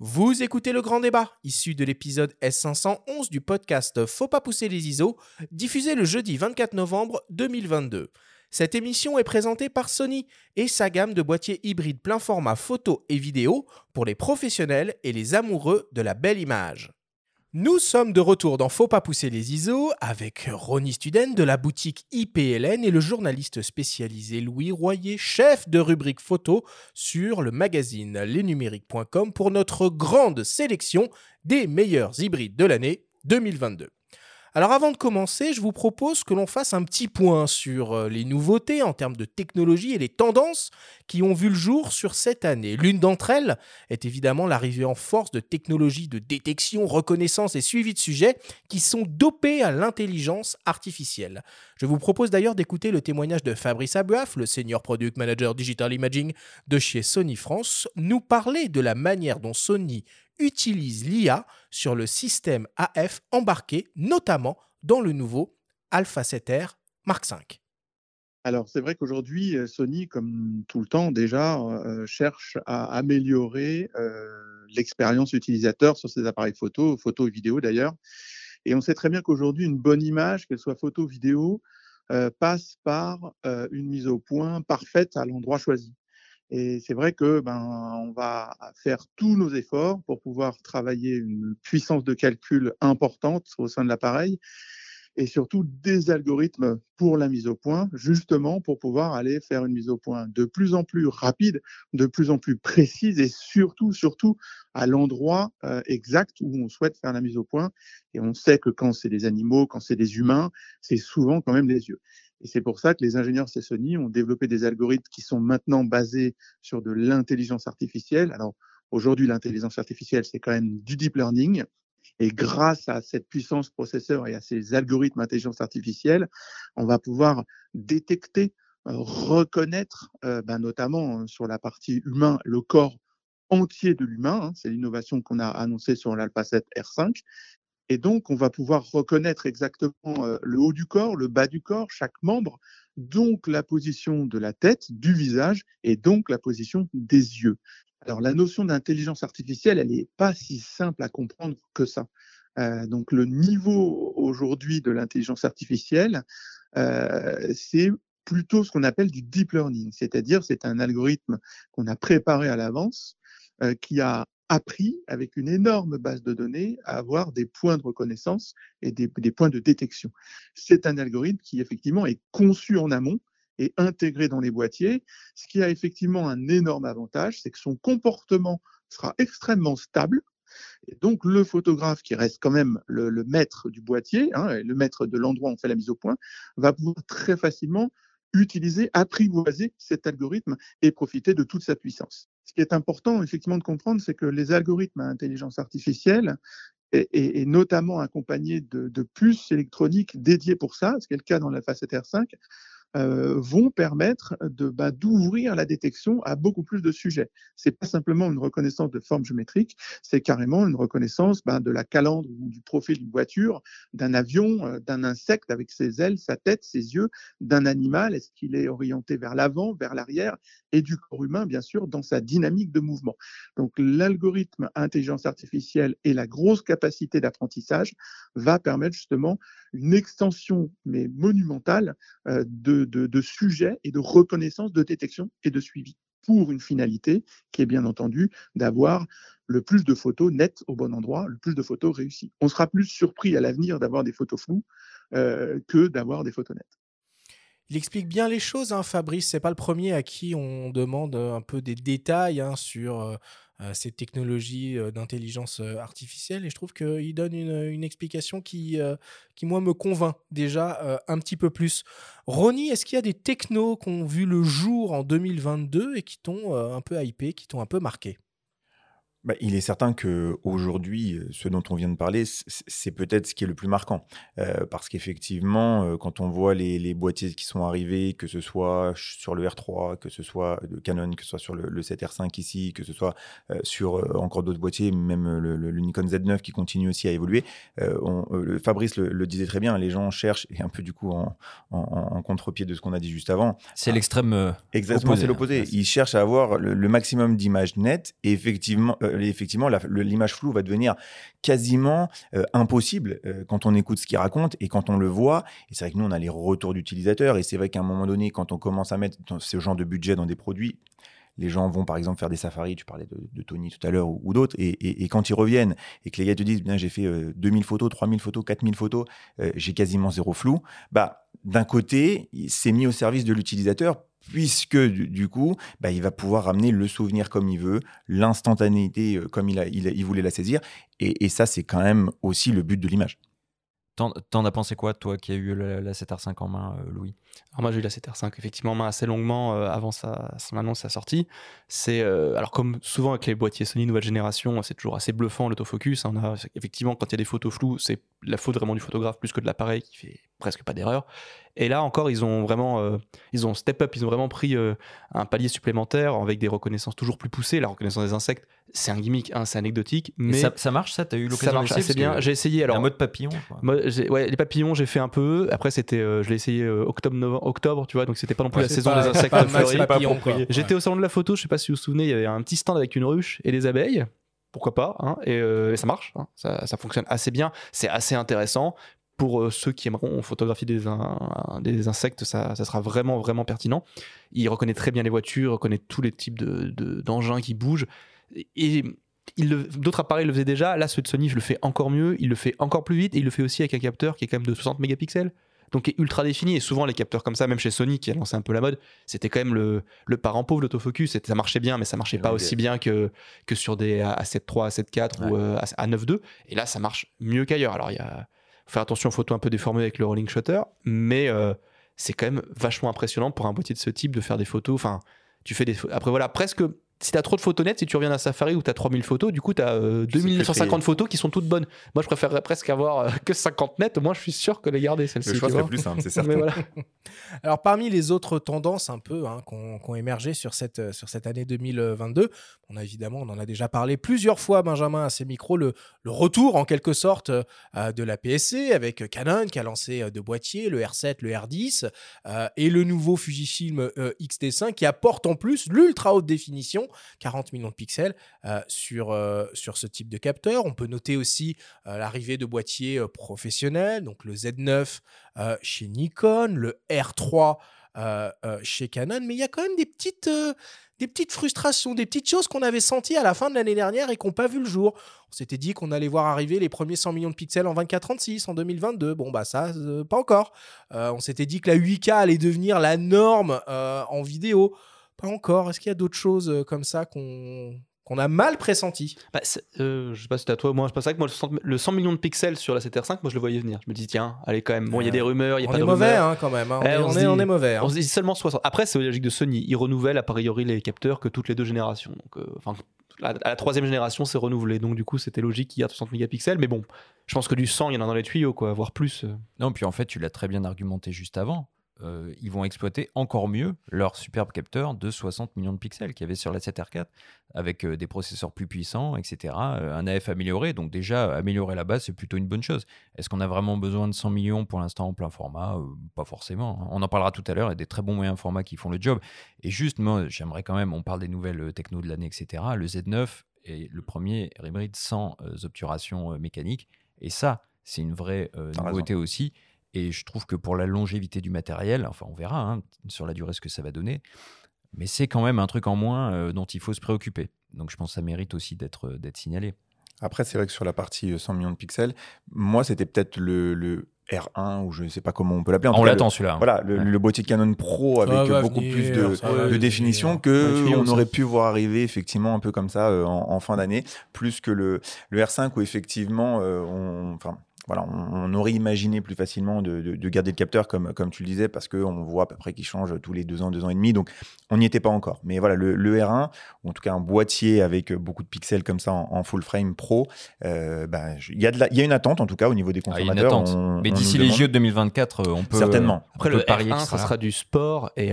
Vous écoutez le grand débat, issu de l'épisode S511 du podcast Faut pas pousser les ISO, diffusé le jeudi 24 novembre 2022. Cette émission est présentée par Sony et sa gamme de boîtiers hybrides plein format photo et vidéo pour les professionnels et les amoureux de la belle image. Nous sommes de retour dans Faut pas pousser les ISO avec Ronnie Studen de la boutique IPLN et le journaliste spécialisé Louis Royer, chef de rubrique photo sur le magazine lesnumériques.com pour notre grande sélection des meilleurs hybrides de l'année 2022. Alors avant de commencer, je vous propose que l'on fasse un petit point sur euh, les nouveautés en termes de technologie et les tendances qui ont vu le jour sur cette année. L'une d'entre elles est évidemment l'arrivée en force de technologies de détection, reconnaissance et suivi de sujets qui sont dopées à l'intelligence artificielle. Je vous propose d'ailleurs d'écouter le témoignage de Fabrice Abuaf, le senior product manager digital imaging de chez Sony France, nous parler de la manière dont Sony utilise l'IA sur le système AF embarqué, notamment dans le nouveau Alpha 7R Mark V. Alors, c'est vrai qu'aujourd'hui, euh, Sony, comme tout le temps déjà, euh, cherche à améliorer euh, l'expérience utilisateur sur ses appareils photo, photo et vidéo d'ailleurs. Et on sait très bien qu'aujourd'hui, une bonne image, qu'elle soit photo ou vidéo, passe par une mise au point parfaite à l'endroit choisi. Et c'est vrai que ben, on va faire tous nos efforts pour pouvoir travailler une puissance de calcul importante au sein de l'appareil et surtout des algorithmes pour la mise au point, justement pour pouvoir aller faire une mise au point de plus en plus rapide, de plus en plus précise et surtout, surtout à l'endroit euh, exact où on souhaite faire la mise au point. Et on sait que quand c'est des animaux, quand c'est des humains, c'est souvent quand même les yeux. Et c'est pour ça que les ingénieurs chez Sony ont développé des algorithmes qui sont maintenant basés sur de l'intelligence artificielle. Alors aujourd'hui, l'intelligence artificielle, c'est quand même du deep learning. Et grâce à cette puissance processeur et à ces algorithmes d'intelligence artificielle, on va pouvoir détecter, euh, reconnaître, euh, ben, notamment sur la partie humain, le corps entier de l'humain. Hein. c'est l'innovation qu'on a annoncée sur l'Alpha 7 R5. Et donc, on va pouvoir reconnaître exactement euh, le haut du corps, le bas du corps, chaque membre, donc la position de la tête, du visage et donc la position des yeux. Alors, la notion d'intelligence artificielle, elle n'est pas si simple à comprendre que ça. Euh, donc, le niveau aujourd'hui de l'intelligence artificielle, euh, c'est plutôt ce qu'on appelle du deep learning, c'est-à-dire c'est un algorithme qu'on a préparé à l'avance, qui a appris avec une énorme base de données à avoir des points de reconnaissance et des, points de détection. C'est un algorithme qui effectivement est conçu en amont et intégré dans les boîtiers, ce qui a effectivement un énorme avantage, c'est que son comportement sera extrêmement stable. Et donc le photographe, qui reste quand même le, maître du boîtier, hein, le maître de l'endroit où on fait la mise au point, va pouvoir très facilement utiliser, apprivoiser cet algorithme et profiter de toute sa puissance. Ce qui est important effectivement de comprendre, c'est que les algorithmes à intelligence artificielle et, notamment accompagnés de, de, puces électroniques dédiées pour ça, ce qui est le cas dans la facette R5, euh, vont permettre de bah, d'ouvrir la détection à beaucoup plus de sujets. C'est pas simplement une reconnaissance de forme géométrique, c'est carrément une reconnaissance bah, de la calandre ou du profil d'une voiture, d'un avion, euh, d'un insecte avec ses ailes, sa tête, ses yeux, d'un animal. Est-ce qu'il est orienté vers l'avant, vers l'arrière, et du corps humain, bien sûr, dans sa dynamique de mouvement. Donc l'algorithme intelligence artificielle et la grosse capacité d'apprentissage va permettre justement une extension mais monumentale euh, de de, sujets et de reconnaissance, de détection et de suivi pour une finalité qui est bien entendu d'avoir le plus de photos nettes au bon endroit, le plus de photos réussies. On sera plus surpris à l'avenir d'avoir des photos floues euh, que d'avoir des photos nettes. Il explique bien les choses, hein, Fabrice. C'est pas le premier à qui on demande un peu des détails hein, sur euh, euh, ces technologies euh, d'intelligence euh, artificielle. Et je trouve qu'il donne une, explication qui, qui, moi, me convainc déjà un petit peu plus. Ronnie, est-ce qu'il y a des technos qui ont vu le jour en 2022 et qui t'ont un peu hypé, qui t'ont un peu marqué? Bah, il est certain que aujourd'hui, euh, ce dont on vient de parler, c'est peut-être ce qui est le plus marquant. Euh, parce qu'effectivement, euh, quand on voit les, boîtiers qui sont arrivés, que ce soit sur le R3, que ce soit de Canon, que ce soit sur le, 7R5 ici, que ce soit sur encore d'autres boîtiers, même le, Nikon Z9 qui continue aussi à évoluer, Fabrice le, disait très bien, les gens cherchent, et un peu du coup en, contre-pied de ce qu'on a dit juste avant. C'est l'extrême. Exactement, c'est l'opposé. Ils cherchent à avoir le, maximum d'images nettes, et effectivement effectivement, l'image floue va devenir quasiment impossible quand on écoute ce qu'il raconte et quand on le voit. Et c'est vrai que nous, on a les retours d'utilisateurs. Et c'est vrai qu'à un moment donné, quand on commence à mettre ce genre de budget dans des produits, les gens vont par exemple faire des safaris, tu parlais de, Tony tout à l'heure ou, d'autres, et, quand ils reviennent et que les gars te disent, j'ai fait 2000 photos, 3000 photos, 4000 photos, j'ai quasiment zéro flou, bah d'un côté, c'est mis au service de l'utilisateur puisque du, coup, bah, il va pouvoir ramener le souvenir comme il veut, l'instantanéité euh, comme il, a, il, voulait la saisir. Et, ça, c'est quand même aussi le but de l'image. T'en as pensé quoi, toi, qui as eu la, la 7R5 en main, euh, Louis? Alors moi j'ai eu la 7R5 effectivement en main assez longuement euh, avant sa, son annonce, sa sortie. C'est alors comme souvent avec les boîtiers Sony nouvelle génération, c'est toujours assez bluffant l'autofocus. Hein. On a effectivement quand il y a des photos floues, c'est la faute vraiment du photographe plus que de l'appareil qui fait presque pas d'erreur. Et là encore, ils ont vraiment, euh, ils ont step up, ils ont vraiment pris euh, un palier supplémentaire avec des reconnaissances toujours plus poussées. La reconnaissance des insectes, c'est un gimmick, hein, c'est anecdotique, mais ça, marche, ça? T'as eu l'occasion Ça marche assez bien. J'ai essayé. Alors, un mode papillon. ouais, les papillons, j'ai fait un peu. Après, c'était, euh, je l'ai essayé octobre, novembre, octobre, tu vois, donc c'était pas non plus la saison des insectes J'étais au salon de la photo, je sais pas si vous vous souvenez, il y avait un petit stand avec une ruche et des abeilles pourquoi pas, hein, et, ça marche, hein, ça, ça, fonctionne assez bien, c'est assez intéressant pour euh, ceux qui aimeront photographier des, des insectes, ça, sera vraiment, vraiment pertinent. Il reconnaît très bien les voitures, reconnaît tous les types d'engins de, qui bougent. Et d'autres appareils le faisaient déjà. Là, ce de Sony, je le fais encore mieux. Il le fait encore plus vite. Et il le fait aussi avec un capteur qui est quand même de 60 mégapixels. Donc, qui est ultra défini. Et souvent, les capteurs comme ça, même chez Sony, qui a lancé un peu la mode, c'était quand même le, le parent pauvre, l'autofocus. Ça marchait bien, mais ça marchait pas aussi bien que, que sur des A7 III, A7 IV ou euh, A9 Et là, ça marche mieux qu'ailleurs. Alors, il y a faire attention aux photos un peu déformées avec le rolling shutter, mais euh, c'est quand même vachement impressionnant pour un boîtier de ce type de faire des photos. Enfin, tu fais des après voilà presque si t'as trop de photos nettes, si tu reviens d'un Safari où t'as 3000 photos, du coup t'as euh, 2950 photos qui sont toutes bonnes. Moi, je préférerais presque avoir euh, que 50 nettes. Moi, je suis sûr que les garder celles-ci. Le choix serait plus simple, c'est certain. voilà. Alors, parmi les autres tendances un peu hein, qui ont émergé sur cette, euh, sur cette année 2022, on a évidemment, on en a déjà parlé plusieurs fois, Benjamin, à ses micros, le, le retour en quelque sorte euh, de la PSC avec Canon qui a lancé deux boîtiers, le R7, le R10 et le nouveau Fujifilm X-T5 qui apporte en plus l'ultra haute définition 40 millions de pixels euh, sur, euh, sur ce type de capteur. On peut noter aussi euh, l'arrivée de boîtiers professionnels, donc le Z9 chez Nikon, le R3 chez Canon, mais il y a quand même des petites des petites frustrations, des petites choses qu'on avait senties à la fin de l'année dernière et qui n'ont pas vu le jour. On s'était dit qu'on allait voir arriver les premiers 100 millions de pixels en 24-36 en 2022. Bon, bah ça, pas encore. on s'était dit que la 8K allait devenir la norme en vidéo. Pas encore. Est-ce qu'il y a d'autres choses euh, comme ça qu'on qu'on a mal pressenti bah, euh, Je sais pas si c'est à toi, moi je pense que moi, le 100, millions de pixels sur la 7R5, moi je le voyais venir. Je me dis, tiens, allez quand même. Bon, il y a des rumeurs, il y a on pas est de mauvais, rumeurs. Hein, quand même. Hein. On, eh, est, on, est, mauvais. Hein. On se dit seulement 60. Après, c'est logique de Sony. Ils renouvellent a priori les capteurs que toutes les deux générations. Donc, euh, enfin, à la troisième génération, c'est renouvelé. Donc, du coup, c'était logique qu'il y ait 60 mégapixels. Mais bon, je pense que du 100, il y en a dans les tuyaux, quoi, voire plus. Non, puis en fait, tu l'as très bien argumenté juste avant. Euh, ils vont exploiter encore mieux leur superbe capteur de 60 millions de pixels qu'il y avait sur la 7R4 avec euh, des processeurs plus puissants, etc. Euh, un AF amélioré, donc déjà améliorer la base, c'est plutôt une bonne chose. Est-ce qu'on a vraiment besoin de 100 millions pour l'instant en plein format? Pas forcément. Hein. On en parlera tout à l'heure, il y a des très bons moyens format qui font le job. Et juste, moi, j'aimerais quand même, on parle des nouvelles techno de l'année, etc. Le Z9 est le premier hybride sans obturations mécaniques. Et ça, c'est une vraie nouveauté aussi. Et je trouve que pour la longévité du matériel, enfin on verra hein, sur la durée ce que ça va donner, mais c'est quand même un truc en moins euh, dont il faut se préoccuper. Donc je pense que ça mérite aussi d'être euh, d'être signalé. Après, c'est vrai que sur la partie 100 euh, millions de pixels, moi c'était peut-être le, R1 ou je ne sais pas comment on peut l'appeler. On l'attend celui-là. Voilà, le, boîtier Canon Pro avec beaucoup plus de, définition que on aurait pu voir arriver effectivement un peu comme ça en, fin d'année, plus que le, le R5 où effectivement on, enfin voilà, on, aurait imaginé plus facilement de, garder le capteur comme, comme tu le disais, parce qu'on voit à peu près qu'il change tous les deux ans, deux ans et demi. Donc, on n'y était pas encore. Mais voilà, le, R1, ou en tout cas un boîtier avec beaucoup de pixels comme ça en, full frame pro, euh, ben, il y, a y a une attente en tout cas au niveau des ah, consommateurs. Mais d'ici les JO de 2024, euh, on peut. Certainement. Après, le R1, ça sera du sport et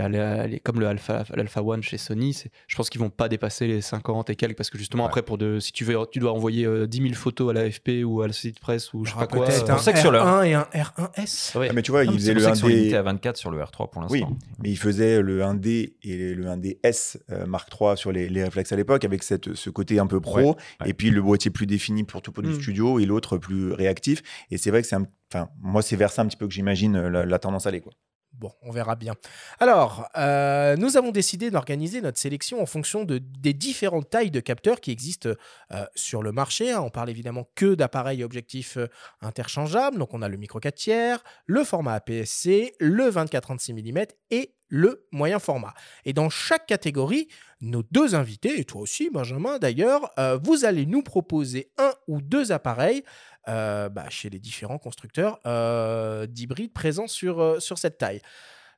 comme le Alpha, l'Alpha One chez Sony, je pense qu'ils vont pas dépasser les 50 et quelques parce que justement, après, pour de, si tu, veux, tu dois envoyer 10 euh, 000 photos à l'AFP ou à la site presse ou je sais pas quoi peut-être un R1 et un R1S. Ouais. Ah, mais tu vois, il faisait le 1D à 24 sur le R3 pour l'instant. Oui, mais il faisait le 1D et le 1DS euh, Mark III sur les, les réflexes à l'époque avec cette, ce côté un peu pro et puis le boîtier plus défini pour tout pour du mm. studio et l'autre plus réactif. Et c'est vrai que c'est enfin moi c'est vers ça un petit peu que j'imagine euh, la, la tendance aller quoi. Bon, on verra bien. Alors, euh, nous avons décidé d'organiser notre sélection en fonction de, des différentes tailles de capteurs qui existent euh, sur le marché. On parle évidemment que d'appareils objectifs euh, interchangeables. Donc, on a le micro 4 tiers, le format APS-C, le 24-36 mm et le moyen format. Et dans chaque catégorie, nos deux invités, et toi aussi Benjamin d'ailleurs, vous allez nous proposer un ou deux appareils euh, bah, chez les différents constructeurs euh, d'hybrides présents sur, euh, sur cette taille.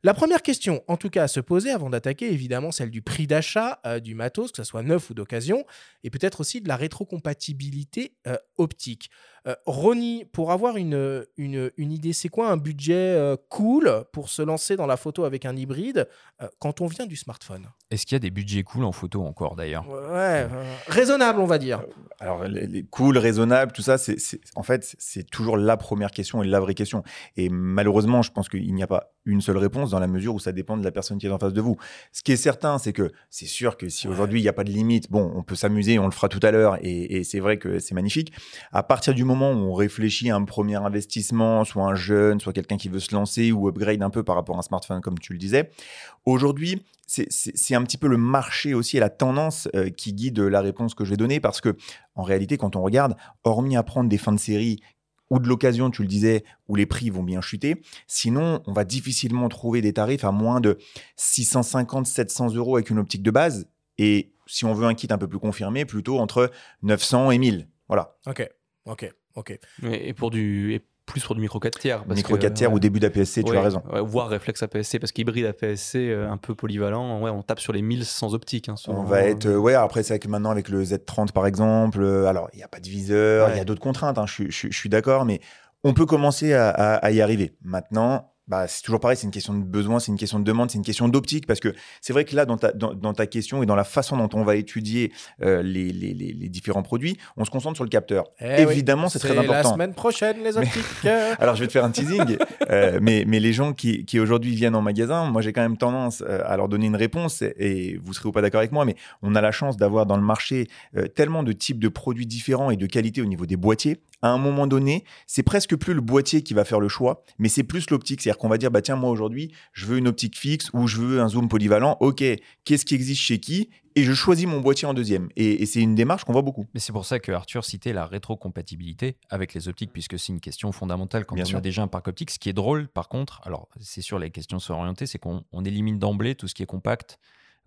La première question, en tout cas, à se poser avant d'attaquer, évidemment, celle du prix d'achat du matos, que ce soit neuf ou d'occasion, et peut-être aussi de la rétrocompatibilité optique. Euh, Ronnie, pour avoir une, une, idée, c'est quoi un budget euh, cool pour se lancer dans la photo avec un hybride euh, quand on vient du smartphone? Est-ce qu'il y a des budgets cool en photo encore d'ailleurs? Ouais, raisonnable, on va dire. Alors, les, cool, raisonnable, tout ça, c'est en fait, c'est toujours la première question et la vraie question. Et malheureusement, je pense qu'il n'y a pas une seule réponse dans la mesure où ça dépend de la personne qui est en face de vous. Ce qui est certain, c'est que c'est sûr que si aujourd'hui il n'y a pas de limite, bon, on peut s'amuser, on le fera tout à l'heure, et, et c'est vrai que c'est magnifique. À partir du moment où on réfléchit à un premier investissement, soit un jeune, soit quelqu'un qui veut se lancer ou upgrade un peu par rapport à un smartphone, comme tu le disais, aujourd'hui, c'est un petit peu le marché aussi et la tendance euh, qui guide la réponse que je vais donner parce que, en réalité, quand on regarde, hormis à prendre des fins de série ou de l'occasion, tu le disais, où les prix vont bien chuter. Sinon, on va difficilement trouver des tarifs à moins de 650-700 euros avec une optique de base. Et si on veut un kit un peu plus confirmé, plutôt entre 900 et 1000. Voilà. Ok, ok. Ok. Et, pour du et plus pour du micro 4 tiers. micro 4 tiers ou début d'APS-C, tu as raison. voire réflexe APS-C, parce qu'hybride APS-C, euh, un peu polyvalent, ouais, on tape sur les 1000 sans optique. Hein, on va être, euh, ouais, après, c'est que maintenant avec le Z30 par exemple, euh, alors il n'y a pas de viseur, il y a d'autres contraintes, hein, je, suis d'accord, mais on peut commencer à y arriver. Maintenant, bah, c'est toujours pareil, c'est une question de besoin, c'est une question de demande, c'est une question d'optique, parce que c'est vrai que là, dans ta, dans, ta question et dans la façon dont on va étudier euh, les, les, les, différents produits, on se concentre sur le capteur. Eh Évidemment, c'est très important. la semaine prochaine, les optiques. Alors, je vais te faire un teasing, euh, mais, mais les gens qui, qui aujourd'hui viennent en magasin, moi, j'ai quand même tendance euh, à leur donner une réponse, et vous serez ou pas d'accord avec moi, mais on a la chance d'avoir dans le marché tellement de types de produits différents et de qualité au niveau des boîtiers. À un moment donné, c'est presque plus le boîtier qui va faire le choix, mais c'est plus l'optique. C'est-à-dire qu'on va dire, bah tiens, moi aujourd'hui, je veux une optique fixe ou je veux un zoom polyvalent. Ok, qu'est-ce qui existe chez qui? Et je choisis mon boîtier en deuxième. Et, c'est une démarche qu'on voit beaucoup. Mais c'est pour ça que Arthur citait la rétrocompatibilité avec les optiques, puisque c'est une question fondamentale quand on a déjà un parc optique. Ce qui est drôle, par contre, alors c'est sûr, les questions sont orientées, c'est qu'on élimine d'emblée tout ce qui est compact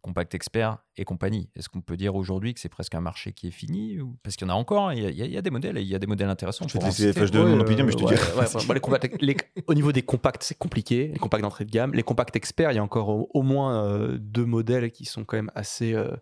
Compact Expert et compagnie. Est-ce qu'on peut dire aujourd'hui que c'est presque un marché qui est fini ou... Parce qu'il y en a encore, hein, il y, a des modèles, il y a des modèles intéressants. Je, te donne mon opinion, mais je te dis. au niveau des compacts, c'est compliqué, les compacts d'entrée de gamme. Les compacts experts, il y a encore au, moins euh, deux modèles qui sont quand même assez, euh,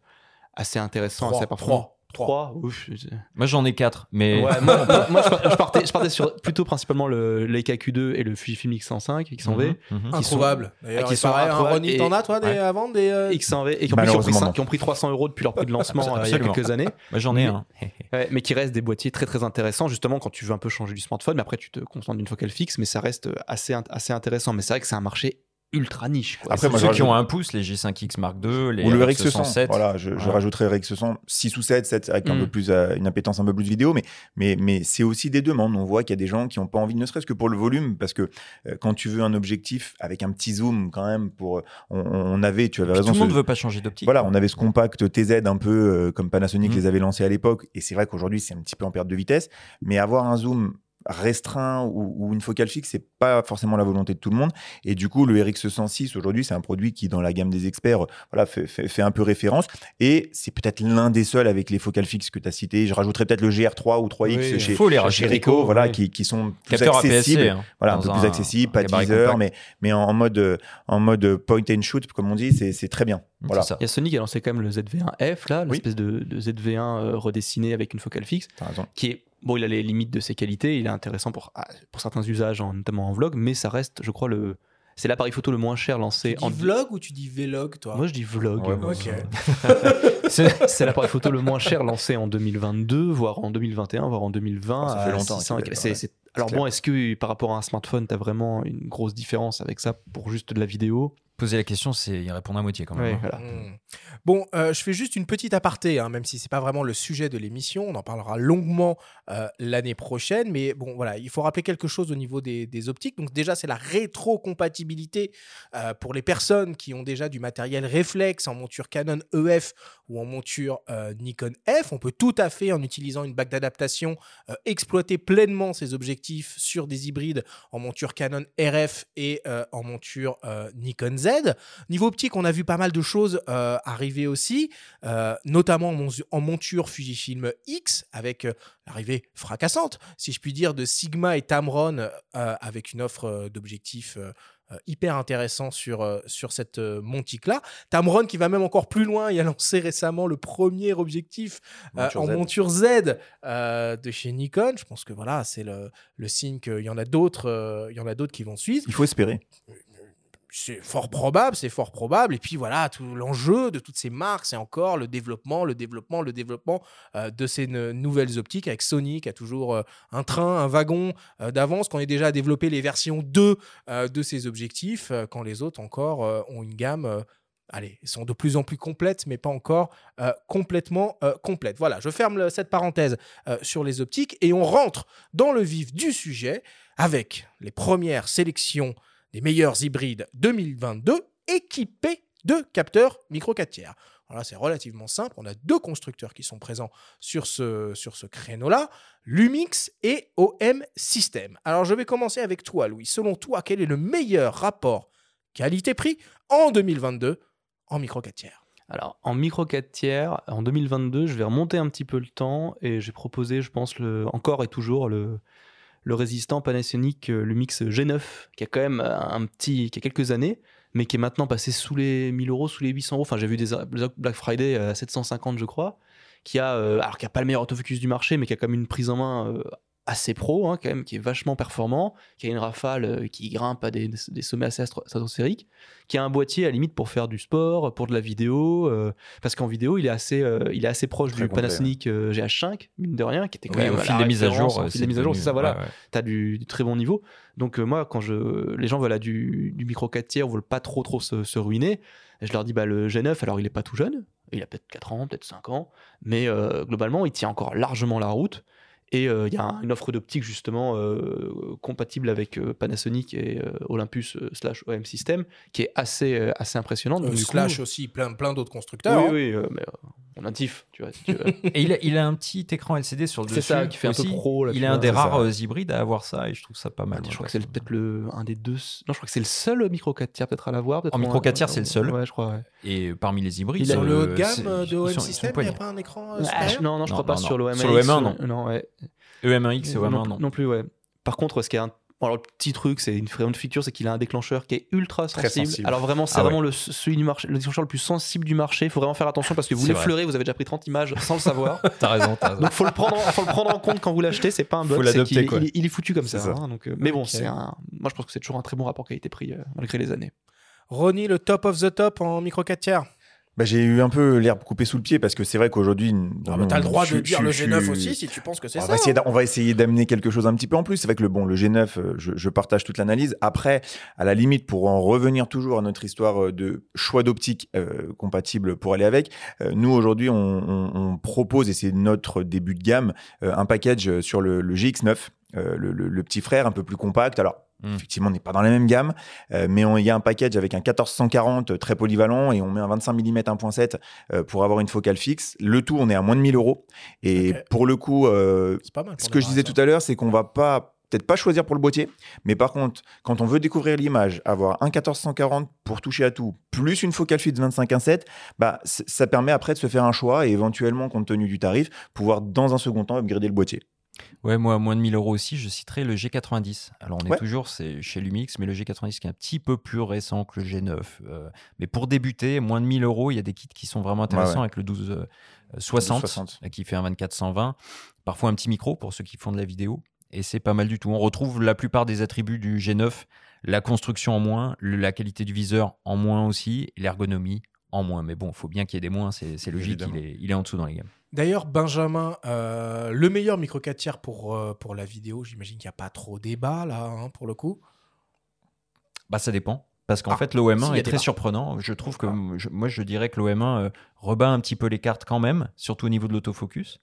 assez intéressants, assez parfois. 3 Ouf, Moi j'en ai 4, mais. moi, je, partais, je partais sur plutôt principalement le Leica Q2 et le Fujifilm X105, X100V. Qui Introuvable. Qui sont un Ronnie, t'en as toi des, avant des. Euh, X100V et qui ont, pris, qui ont, pris 300 euros depuis leur prix de lancement euh, il y a quelques années. Moi j'en ai un. mais qui restent des boîtiers très très intéressants justement quand tu veux un peu changer du smartphone. Mais après tu te concentres d'une focale fixe, mais ça reste assez, assez intéressant. Mais c'est vrai que c'est un marché ultra niche. Après, moi, ceux qui ont un pouce, les G5X Mark II, les ou le RX 100. Voilà, je, je rajouterais RX 100, 6 ou 7, 7 avec un mm. peu plus, euh, une appétence un peu plus vidéo, mais, mais, mais c'est aussi des demandes. On voit qu'il y a des gens qui n'ont pas envie, ne serait-ce que pour le volume, parce que euh, quand tu veux un objectif avec un petit zoom, quand même, pour, on, avait, tu avais raison. Tout le monde ne veut pas changer d'optique. Voilà, on avait ce compact TZ un peu euh, comme Panasonic mm. les avait lancés à l'époque, et c'est vrai qu'aujourd'hui, c'est un petit peu en perte de vitesse, mais avoir un zoom restreint ou, une focale fixe, c'est pas forcément la volonté de tout le monde. Et du coup, le RX 106 aujourd'hui, c'est un produit qui, dans la gamme des experts, voilà, fait, un peu référence. Et c'est peut-être l'un des seuls avec les focales fixes que tu as cité. Je rajouterais peut-être le GR3 ou 3X chez, faut les chez Ricoh, voilà, qui, qui, sont plus accessibles, hein, voilà, un peu plus accessibles, pas de viseur, mais, mais en, mode, en mode point and shoot, comme on dit, c'est très bien. Voilà. Il y a Sony qui a lancé quand même le ZV1F, là, l'espèce de, de, ZV1 euh, redessiné avec une focale fixe, qui est Bon, il a les limites de ses qualités, il est intéressant pour, ah, pour certains usages, notamment en vlog, mais ça reste, je crois, le, c'est l'appareil photo le moins cher lancé tu dis vlog ou tu dis vlog toi? Moi je dis vlog. c'est l'appareil photo le moins cher lancé en 2022, voire en 2021, voire en 2020. ça fait longtemps. Alors bon, est-ce que par rapport à un smartphone, tu as vraiment une grosse différence avec ça pour juste de la vidéo? Poser la question, c'est y répondre à moitié quand même. Hein. Hmm. Bon, euh, je fais juste une petite aparté, hein, même si c'est pas vraiment le sujet de l'émission. On en parlera longuement euh, l'année prochaine, mais bon, voilà, il faut rappeler quelque chose au niveau des, optiques. Donc déjà, c'est la rétrocompatibilité euh, pour les personnes qui ont déjà du matériel réflexe en monture Canon EF ou en monture Nikon F. On peut tout à fait, en utilisant une bague d'adaptation, exploiter pleinement ces objectifs sur des hybrides en monture Canon RF et en monture Nikon Z. Niveau optique, on a vu pas mal de choses euh, arriver aussi, euh, notamment en monture Fujifilm X, avec euh, l'arrivée fracassante, si je puis dire, de Sigma et Tamron, avec une offre d'objectifs hyper intéressant sur, sur cette montique-là. Tamron qui va même encore plus loin, il a lancé récemment le premier objectif en monture Z de chez Nikon. Je pense que voilà, c'est le, le signe qu'il y en a d'autres, il y en a d'autres qui vont suivre. Il faut espérer c'est fort probable, c'est fort probable. Et puis voilà, tout l'enjeu de toutes ces marques, c'est encore le développement, le développement, le développement euh, de ces nouvelles optiques avec Sony qui a toujours euh, un train, un wagon euh, d'avance, qu'on est déjà développé les versions 2 de ces objectifs, quand les autres encore ont une gamme. Allez, sont de plus en plus complètes, mais pas encore complètement complètes. Voilà, je ferme cette parenthèse sur les optiques et on rentre dans le vif du sujet avec les premières sélections des meilleurs hybrides 2022 équipés de capteurs micro 4 tiers. Alors c'est relativement simple. On a deux constructeurs qui sont présents sur ce, créneau-là, Lumix et OM System. Alors je vais commencer avec toi, Louis. Selon toi, quel est le meilleur rapport qualité-prix en 2022 en micro 4 tiers? Alors, en micro 4 tiers, en 2022, je vais remonter un petit peu le temps et j'ai proposé, je pense, encore et toujours le, le résistant Panasonic euh, Lumix G9, qui a quand même euh, un petit, qui a quelques années, mais qui est maintenant passé sous les 1000 euros, sous les 800 euros. Enfin, j'ai vu des Black Friday à 750, je crois, qui a, euh, alors qui a pas le meilleur autofocus du marché, mais qui a quand même une prise en main assez pro, hein, quand même, qui est vachement performant, qui a une rafale euh, qui grimpe à des, sommets assez stratosphériques, qui a un boîtier à limite pour faire du sport, pour de la vidéo, euh, parce qu'en vidéo, il est assez, euh, il est assez proche du Panasonic GH5, mine de rien, qui était quand même au fil des mises à jour. Au fil des mises à jour, c'est ça, voilà. Tu as du, très bon niveau. Donc, moi, quand je, les gens veulent du, du micro 4 tiers, veulent pas trop, trop se, ruiner, je leur dis, bah, le G9, alors il est pas tout jeune, il a peut-être 4 ans, peut-être 5 ans, mais globalement, il tient encore largement la route. Et euh, il y a une offre d'optique justement euh, compatible avec euh, Panasonic et Olympus slash OM System qui est assez, assez impressionnante. slash aussi plein, plein d'autres constructeurs. Oui, hein. oui, mais natif, tu vois. et il a, il a, un petit écran LCD sur le dessus. C'est ça qui fait un peu pro. Là, il est un des rares euh, hybrides à avoir ça et je trouve ça pas mal. je crois que c'est peut-être le un des deux. Non, je crois que c'est le seul micro 4 tiers peut-être à l'avoir. En micro 4 tiers, c'est le seul. Ouais, je crois. Et parmi les hybrides, sur le haut de gamme de OM System, il n'y a pas un écran ah, Non, non, je crois pas sur l'OM. Sur l'OM1, non. Non, ouais. EM1X et OM1, non. Non plus, ouais. Par contre, ce qui est alors, le petit truc, c'est une de feature, c'est qu'il a un déclencheur qui est ultra sensible. Alors, vraiment, c'est ah vraiment le, celui du marché, le déclencheur le plus sensible du marché. Il faut vraiment faire attention parce que vous l'effleurez, vous avez déjà pris 30 images sans le savoir. t'as raison, as raison. Donc, faut le prendre, faut le prendre en compte quand vous l'achetez. C'est pas un bug, c'est qu'il il, il, est foutu comme ça. Hein, donc, euh, mais bon, c'est un, moi, je pense que c'est toujours un très bon rapport qualité-prix euh, malgré les années. Ronnie, le top of the top en micro 4 tiers bah, j'ai eu un peu l'herbe coupée sous le pied parce que c'est vrai qu'aujourd'hui. Ah, tu as le droit de dire le G9 aussi si tu penses que c'est ça. Va essayer on va essayer d'amener quelque chose un petit peu en plus. C'est vrai que le, bon, le G9, euh, je, partage toute l'analyse. Après, à la limite, pour en revenir toujours à notre histoire euh, de choix d'optique euh, compatible pour aller avec, euh, nous aujourd'hui, on, on, on, propose, et c'est notre début de gamme, un package sur le, le GX9. Le, le, le, petit frère un peu plus compact. Alors, Hmm. Effectivement, on n'est pas dans la même gamme, euh, mais il y a un package avec un 1440 euh, très polyvalent et on met un 25 mm 1.7 pour avoir une focale fixe. Le tout, on est à moins de 1000 euros. Et pour le coup, euh, ce que je disais tout à l'heure, c'est qu'on va pas peut-être pas choisir pour le boîtier, mais par contre, quand on veut découvrir l'image, avoir un 1440 pour toucher à tout, plus une focale fixe 25-1.7, bah, ça permet après de se faire un choix et éventuellement, compte tenu du tarif, pouvoir dans un second temps upgrader le boîtier. Ouais, moi, à moins de 1000 euros aussi, je citerai le G90. Alors, on est toujours c'est chez Lumix, mais le G90 qui est un petit peu plus récent que le G9. Euh, mais pour débuter, moins de 1000 euros, il y a des kits qui sont vraiment intéressants avec le 1260 60, euh, qui fait un 24-120. Parfois un petit micro pour ceux qui font de la vidéo. Et c'est pas mal du tout. On retrouve la plupart des attributs du G9, la construction en moins, la qualité du viseur en moins aussi, l'ergonomie en moins. Mais bon, il faut bien qu'il y ait des moins, c'est logique, il est, il est en dessous dans les gammes. D'ailleurs, Benjamin, euh, le meilleur micro 4 tiers pour, euh, pour la vidéo, j'imagine qu'il n'y a pas trop débat là, hein, pour le coup. Bah, ça dépend. Parce qu'en ah, fait, l'OM1 est très surprenant. Je trouve que moi, je dirais que l'OM1 euh, rebat un petit peu les cartes quand même, surtout au niveau de l'autofocus.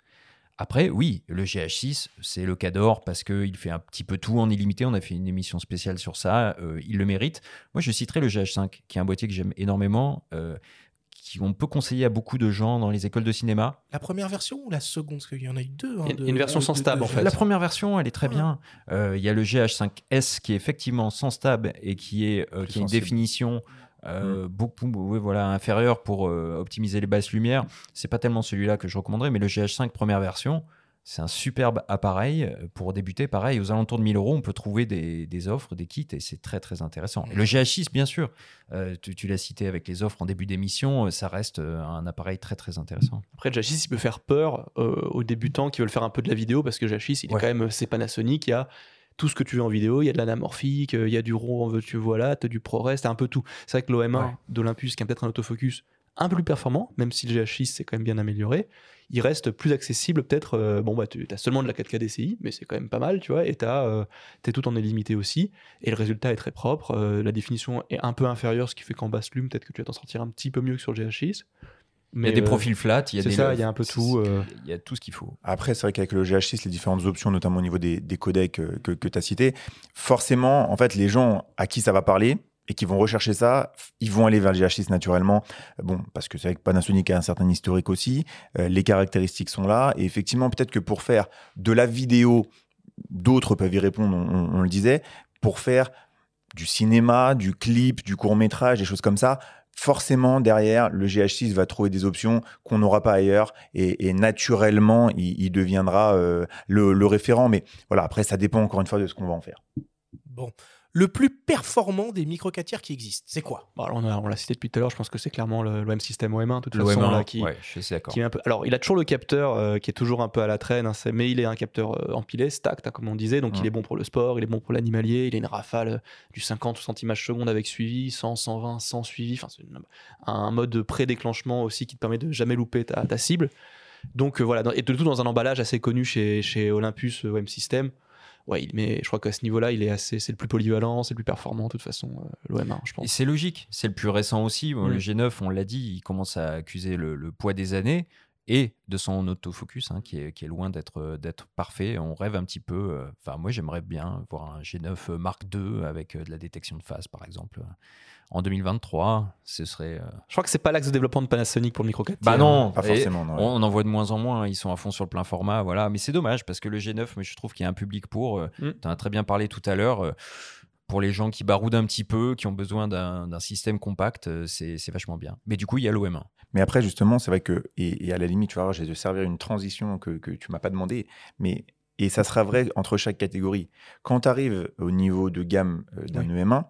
Après, oui, le GH6, c'est le cas d'or parce qu'il fait un petit peu tout en illimité. On a fait une émission spéciale sur ça. il le mérite. Moi, je citerai le GH5, qui est un boîtier que j'aime énormément qu'on peut conseiller à beaucoup de gens dans les écoles de cinéma. La première version ou la seconde? Parce qu'il y en a eu deux. Hein, une version sans stab, en fait. La première version, elle est très bien. Euh, il y a le GH5S qui est effectivement sans stab et qui, est, euh, qui a une définition euh, mm. beaucoup voilà, inférieure pour optimiser les basses lumières. C'est pas tellement celui-là que je recommanderais, mais le GH5 première version, c'est un superbe appareil euh, pour débuter. Pareil, aux alentours de 1000 euros, on peut trouver des, offres, des kits, et c'est très très intéressant. le GH6, bien sûr, euh, tu, l'as cité avec les offres en début d'émission, euh, ça reste un appareil très très intéressant. Après, le GH6, il peut faire peur aux débutants qui veulent faire un peu de la vidéo, parce que le GH6, il est quand même, c'est Panasonic, il y a tout ce que tu veux en vidéo, il y a de l'anamorphique, il y a du RAW, tu voilà, tu as du ProRes, tu as un peu tout. C'est vrai que l'OM1 d'Olympus, qui a peut-être un autofocus un peu plus performant, même si le GH6 c'est quand même bien amélioré, il reste plus accessible peut-être. Euh, bon, bah, tu as seulement de la 4K DCI, mais c'est quand même pas mal, tu vois, et tu euh, es tout en illimité aussi, et le résultat est très propre. Euh, la définition est un peu inférieure, ce qui fait qu'en basse lume, peut-être que tu vas t'en sortir un petit peu mieux que sur le GH6. Mais il y a des profils flats, il y a des. ça, il y a un peu tout. Il y a tout ce qu'il faut. Après, c'est vrai qu'avec le GH6, les différentes options, notamment au niveau des, codecs que, que tu as cités, forcément, en fait, les gens à qui ça va parler, et qui vont rechercher ça, ils vont aller vers le GH6 naturellement. Bon, parce que c'est vrai que Panasonic a un certain historique aussi, euh, les caractéristiques sont là, et effectivement, peut-être que pour faire de la vidéo, d'autres peuvent y répondre, on, le disait, pour faire du cinéma, du clip, du court métrage, des choses comme ça, forcément derrière, le GH6 va trouver des options qu'on n'aura pas ailleurs et, naturellement, il, deviendra euh, le, le, référent. Mais voilà, après, ça dépend encore une fois de ce qu'on va en faire. Bon, le plus performant des micro tiers qui existent C'est quoi? Bah, On l'a cité depuis tout à l'heure, je pense que c'est clairement le, même système OM1, de toute façon. là, qui, je suis d'accord. alors, il a toujours le capteur euh, qui est toujours un peu à la traîne, hein, mais il est un capteur euh, empilé, stacked, hein, comme on disait, donc il est bon pour le sport, il est bon pour l'animalier, il a une rafale euh, du 50 centimages seconde avec suivi, 100, 120, 100 suivi, enfin, c'est un mode de pré-déclenchement aussi qui te permet de jamais louper ta, ta cible. Donc voilà, et de tout dans un emballage assez connu chez, chez Olympus OM System ouais, mais je crois qu'à ce niveau-là, il est assez, c'est le plus polyvalent, c'est le plus performant de toute façon, euh, l'OM1, je pense. c'est logique, c'est le plus récent aussi. Le mm. G9, on l'a dit, il commence à accuser le, poids des années et de son autofocus hein, qui, est, qui est loin d'être d'être parfait. On rêve un petit peu. Euh, enfin, moi, j'aimerais bien voir un G9 Mark II avec euh, de la détection de phase, par exemple en 2023, ce serait. Euh, Je crois que c'est pas l'axe de développement de Panasonic pour le micro 4 Bah non, pas forcément. On en voit de moins en moins. Hein. Ils sont à fond sur le plein format, voilà. Mais c'est dommage parce que le G9, mais je trouve qu'il y a un public pour. Euh, mm. Tu en as très bien parlé tout à l'heure. Euh, pour les gens qui baroudent un petit peu, qui ont besoin d'un système compact, c'est vachement bien. Mais du coup, il y a l'OM1. Mais après, justement, c'est vrai que, et, à la limite, tu vois, j'ai de servir une transition que, que tu m'as pas demandé, mais et ça sera vrai entre chaque catégorie. Quand tu arrives au niveau de gamme euh, d'un EM1,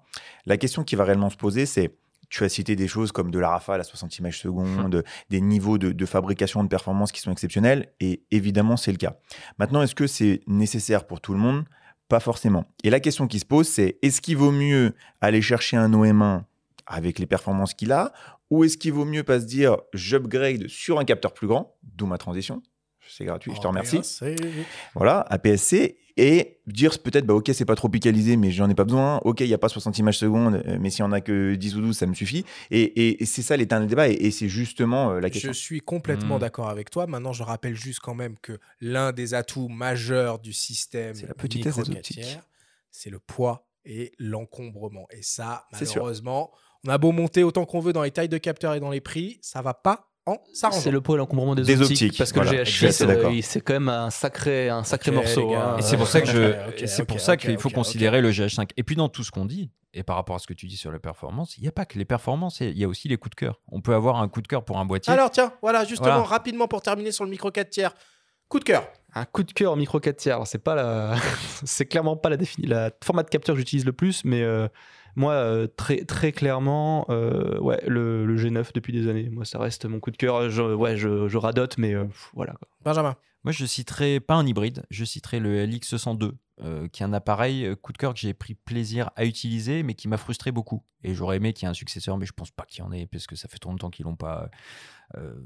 la question qui va réellement se poser, c'est tu as cité des choses comme de la rafale à 60 images secondes, des niveaux de, fabrication de performance qui sont exceptionnels, et évidemment, c'est le cas. Maintenant, est-ce que c'est nécessaire pour tout le monde? Pas forcément. Et la question qui se pose, c'est est-ce qu'il vaut mieux aller chercher un OM1 avec les performances qu'il a, ou est-ce qu'il vaut mieux pas se dire j'upgrade sur un capteur plus grand, d'où ma transition, c'est gratuit, je te remercie. Voilà, APS-C, et dire peut-être, bah, ok, c'est pas trop picalisé, mais j'en ai pas besoin. Ok, il n'y a pas 60 images secondes, euh, mais s'il y en a que 10 ou 12, ça me suffit. Et, c'est ça l'éternel débat, et, c'est justement euh, la question. Je suis complètement mmh. d'accord avec toi. Maintenant, je rappelle juste quand même que l'un des atouts majeurs du système, c'est la petitesse c'est le poids et l'encombrement. Et ça, malheureusement, on a beau monter autant qu'on veut dans les tailles de capteurs et dans les prix, ça va pas c'est le poids et l'encombrement des, optiques, Parce que le GH6, euh, c'est quand même un sacré, un sacré morceau. Hein. Et c'est pour ça que je, c'est pour ça qu'il faut considérer le GH5. Et puis dans tout ce qu'on dit, et par rapport à ce que tu dis sur les performances, il n'y a pas que les performances, il y a aussi les coups de cœur. On peut avoir un coup de cœur pour un boîtier. Alors tiens, voilà, justement, rapidement pour terminer sur le micro 4 tiers. Coup de cœur. Un coup de cœur au micro 4 tiers. C'est pas la, c'est clairement pas la définition, la format de capteur que j'utilise le plus, mais euh, moi, euh, très, très clairement, euh, ouais, le, le, G9 depuis des années. Moi, ça reste mon coup de cœur. Je, ouais, je, je radote, mais euh, voilà. Benjamin. Moi, je citerai pas un hybride, je citerai le LX102, qui est un appareil coup de cœur que j'ai pris plaisir à utiliser, mais qui m'a frustré beaucoup. Et j'aurais aimé qu'il y ait un successeur, mais je pense pas qu'il y en ait, parce que ça fait trop longtemps qu'ils l'ont pas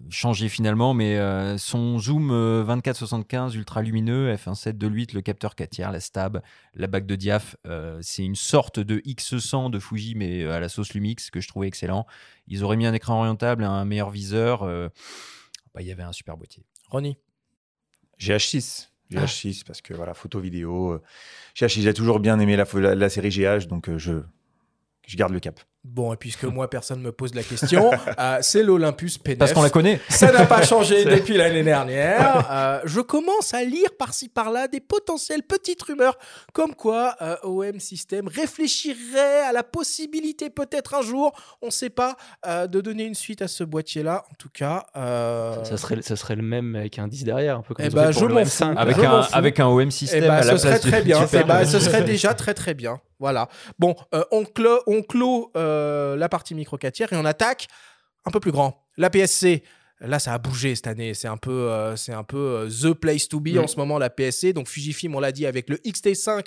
changé finalement, mais son zoom 24-75 ultra lumineux, f1.7 de 8, le capteur 4 tiers, la stab, la bague de diaph, c'est une sorte de X100 de Fuji, mais à la sauce Lumix que je trouvais excellent. Ils auraient mis un écran orientable, un meilleur viseur. Bah, il y avait un super boîtier. Ronnie? GH6. GH6 parce que voilà, photo vidéo. GH6, j'ai toujours bien aimé la, la, série GH, donc je, je garde le cap. Bon, et puisque moi, personne ne me pose la question, euh, c'est l'Olympus P9. Parce qu'on la connaît. Ça n'a pas changé depuis l'année dernière. Euh, je commence à lire par-ci par-là des potentielles petites rumeurs comme quoi euh, OM System réfléchirait à la possibilité, peut-être un jour, on ne sait pas, de donner une suite à ce boîtier-là. En tout cas. Ça, serait, ça serait le même avec un 10 derrière, un peu comme eh ben, je m'en fous. Avec, un, avec un OM System. Eh ben, ce serait très bien. Eh ben, ce serait déjà très très bien. Voilà. Bon, on, clôt, on clôt euh, la partie micro 4 et on attaque un peu plus grand. La PSC. Là, ça a bougé cette année. C'est un peu, euh, c'est un peu euh, the place to be en ce moment, la PSC. Donc, Fujifilm, on l'a dit, avec le XT5,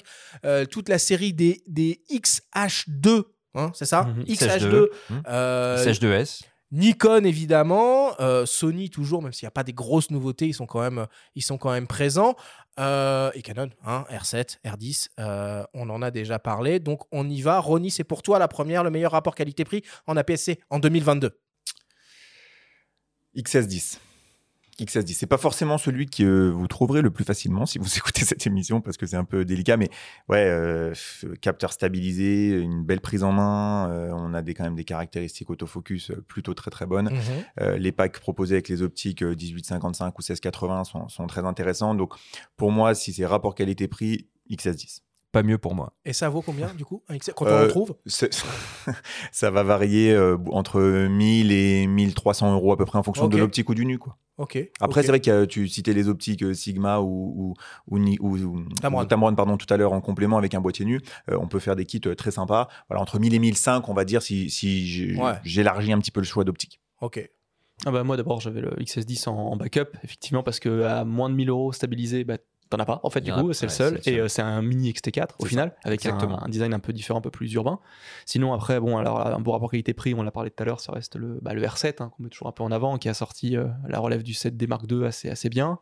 toute la série des, des XH2, hein, c'est ça? Mhm. XH2. XH2S. Nikon évidemment, Sony toujours, même s'il n'y a pas des grosses nouveautés, ils sont quand même, ils sont quand même présents. Euh, et Canon, hein, R7, R10, euh, on en a déjà parlé. Donc on y va. Ronnie, c'est pour toi la première, le meilleur rapport qualité-prix en APS-C en 2022. XS10. XS10. C'est pas forcément celui que euh, vous trouverez le plus facilement si vous écoutez cette émission parce que c'est un peu délicat, mais ouais, euh, capteur stabilisé, une belle prise en main. Euh, on a des, quand même des caractéristiques autofocus plutôt très très bonnes. Mhm. les packs proposés avec les optiques 1855 ou 1680 sont, sont très intéressants. Donc pour moi, si c'est rapport qualité-prix, XS10 pas mieux pour moi. Et ça vaut combien du coup quand on le trouve? Ça va varier entre 1000 et 1300 euros à peu près en fonction de l'optique ou du nu. Quoi. Après, c'est vrai que tu citais les optiques euh, Sigma ou, ou, ou, Tamron. pardon, tout à l'heure en complément avec un boîtier nu. Euh, on peut faire des kits euh, très sympas. Voilà, entre 1000 et 1005, on va dire, si, si j'élargis un petit peu le choix d'optique. Ok. Ah bah moi d'abord j'avais le XS10 en, backup effectivement parce que à moins de 1000 euros stabilisé bah, T'en as pas, en fait, du coup, c'est le seul. Et euh, c'est un mini XT4 au final, avec un, design un peu différent, un peu plus urbain. Sinon, après, bon, alors un bon rapport qualité-prix, on l'a parlé tout à l'heure, ça reste le, bah, le R7, hein, qu'on met toujours un peu en avant, qui a sorti euh, la relève du 7D Mark II assez, assez bien.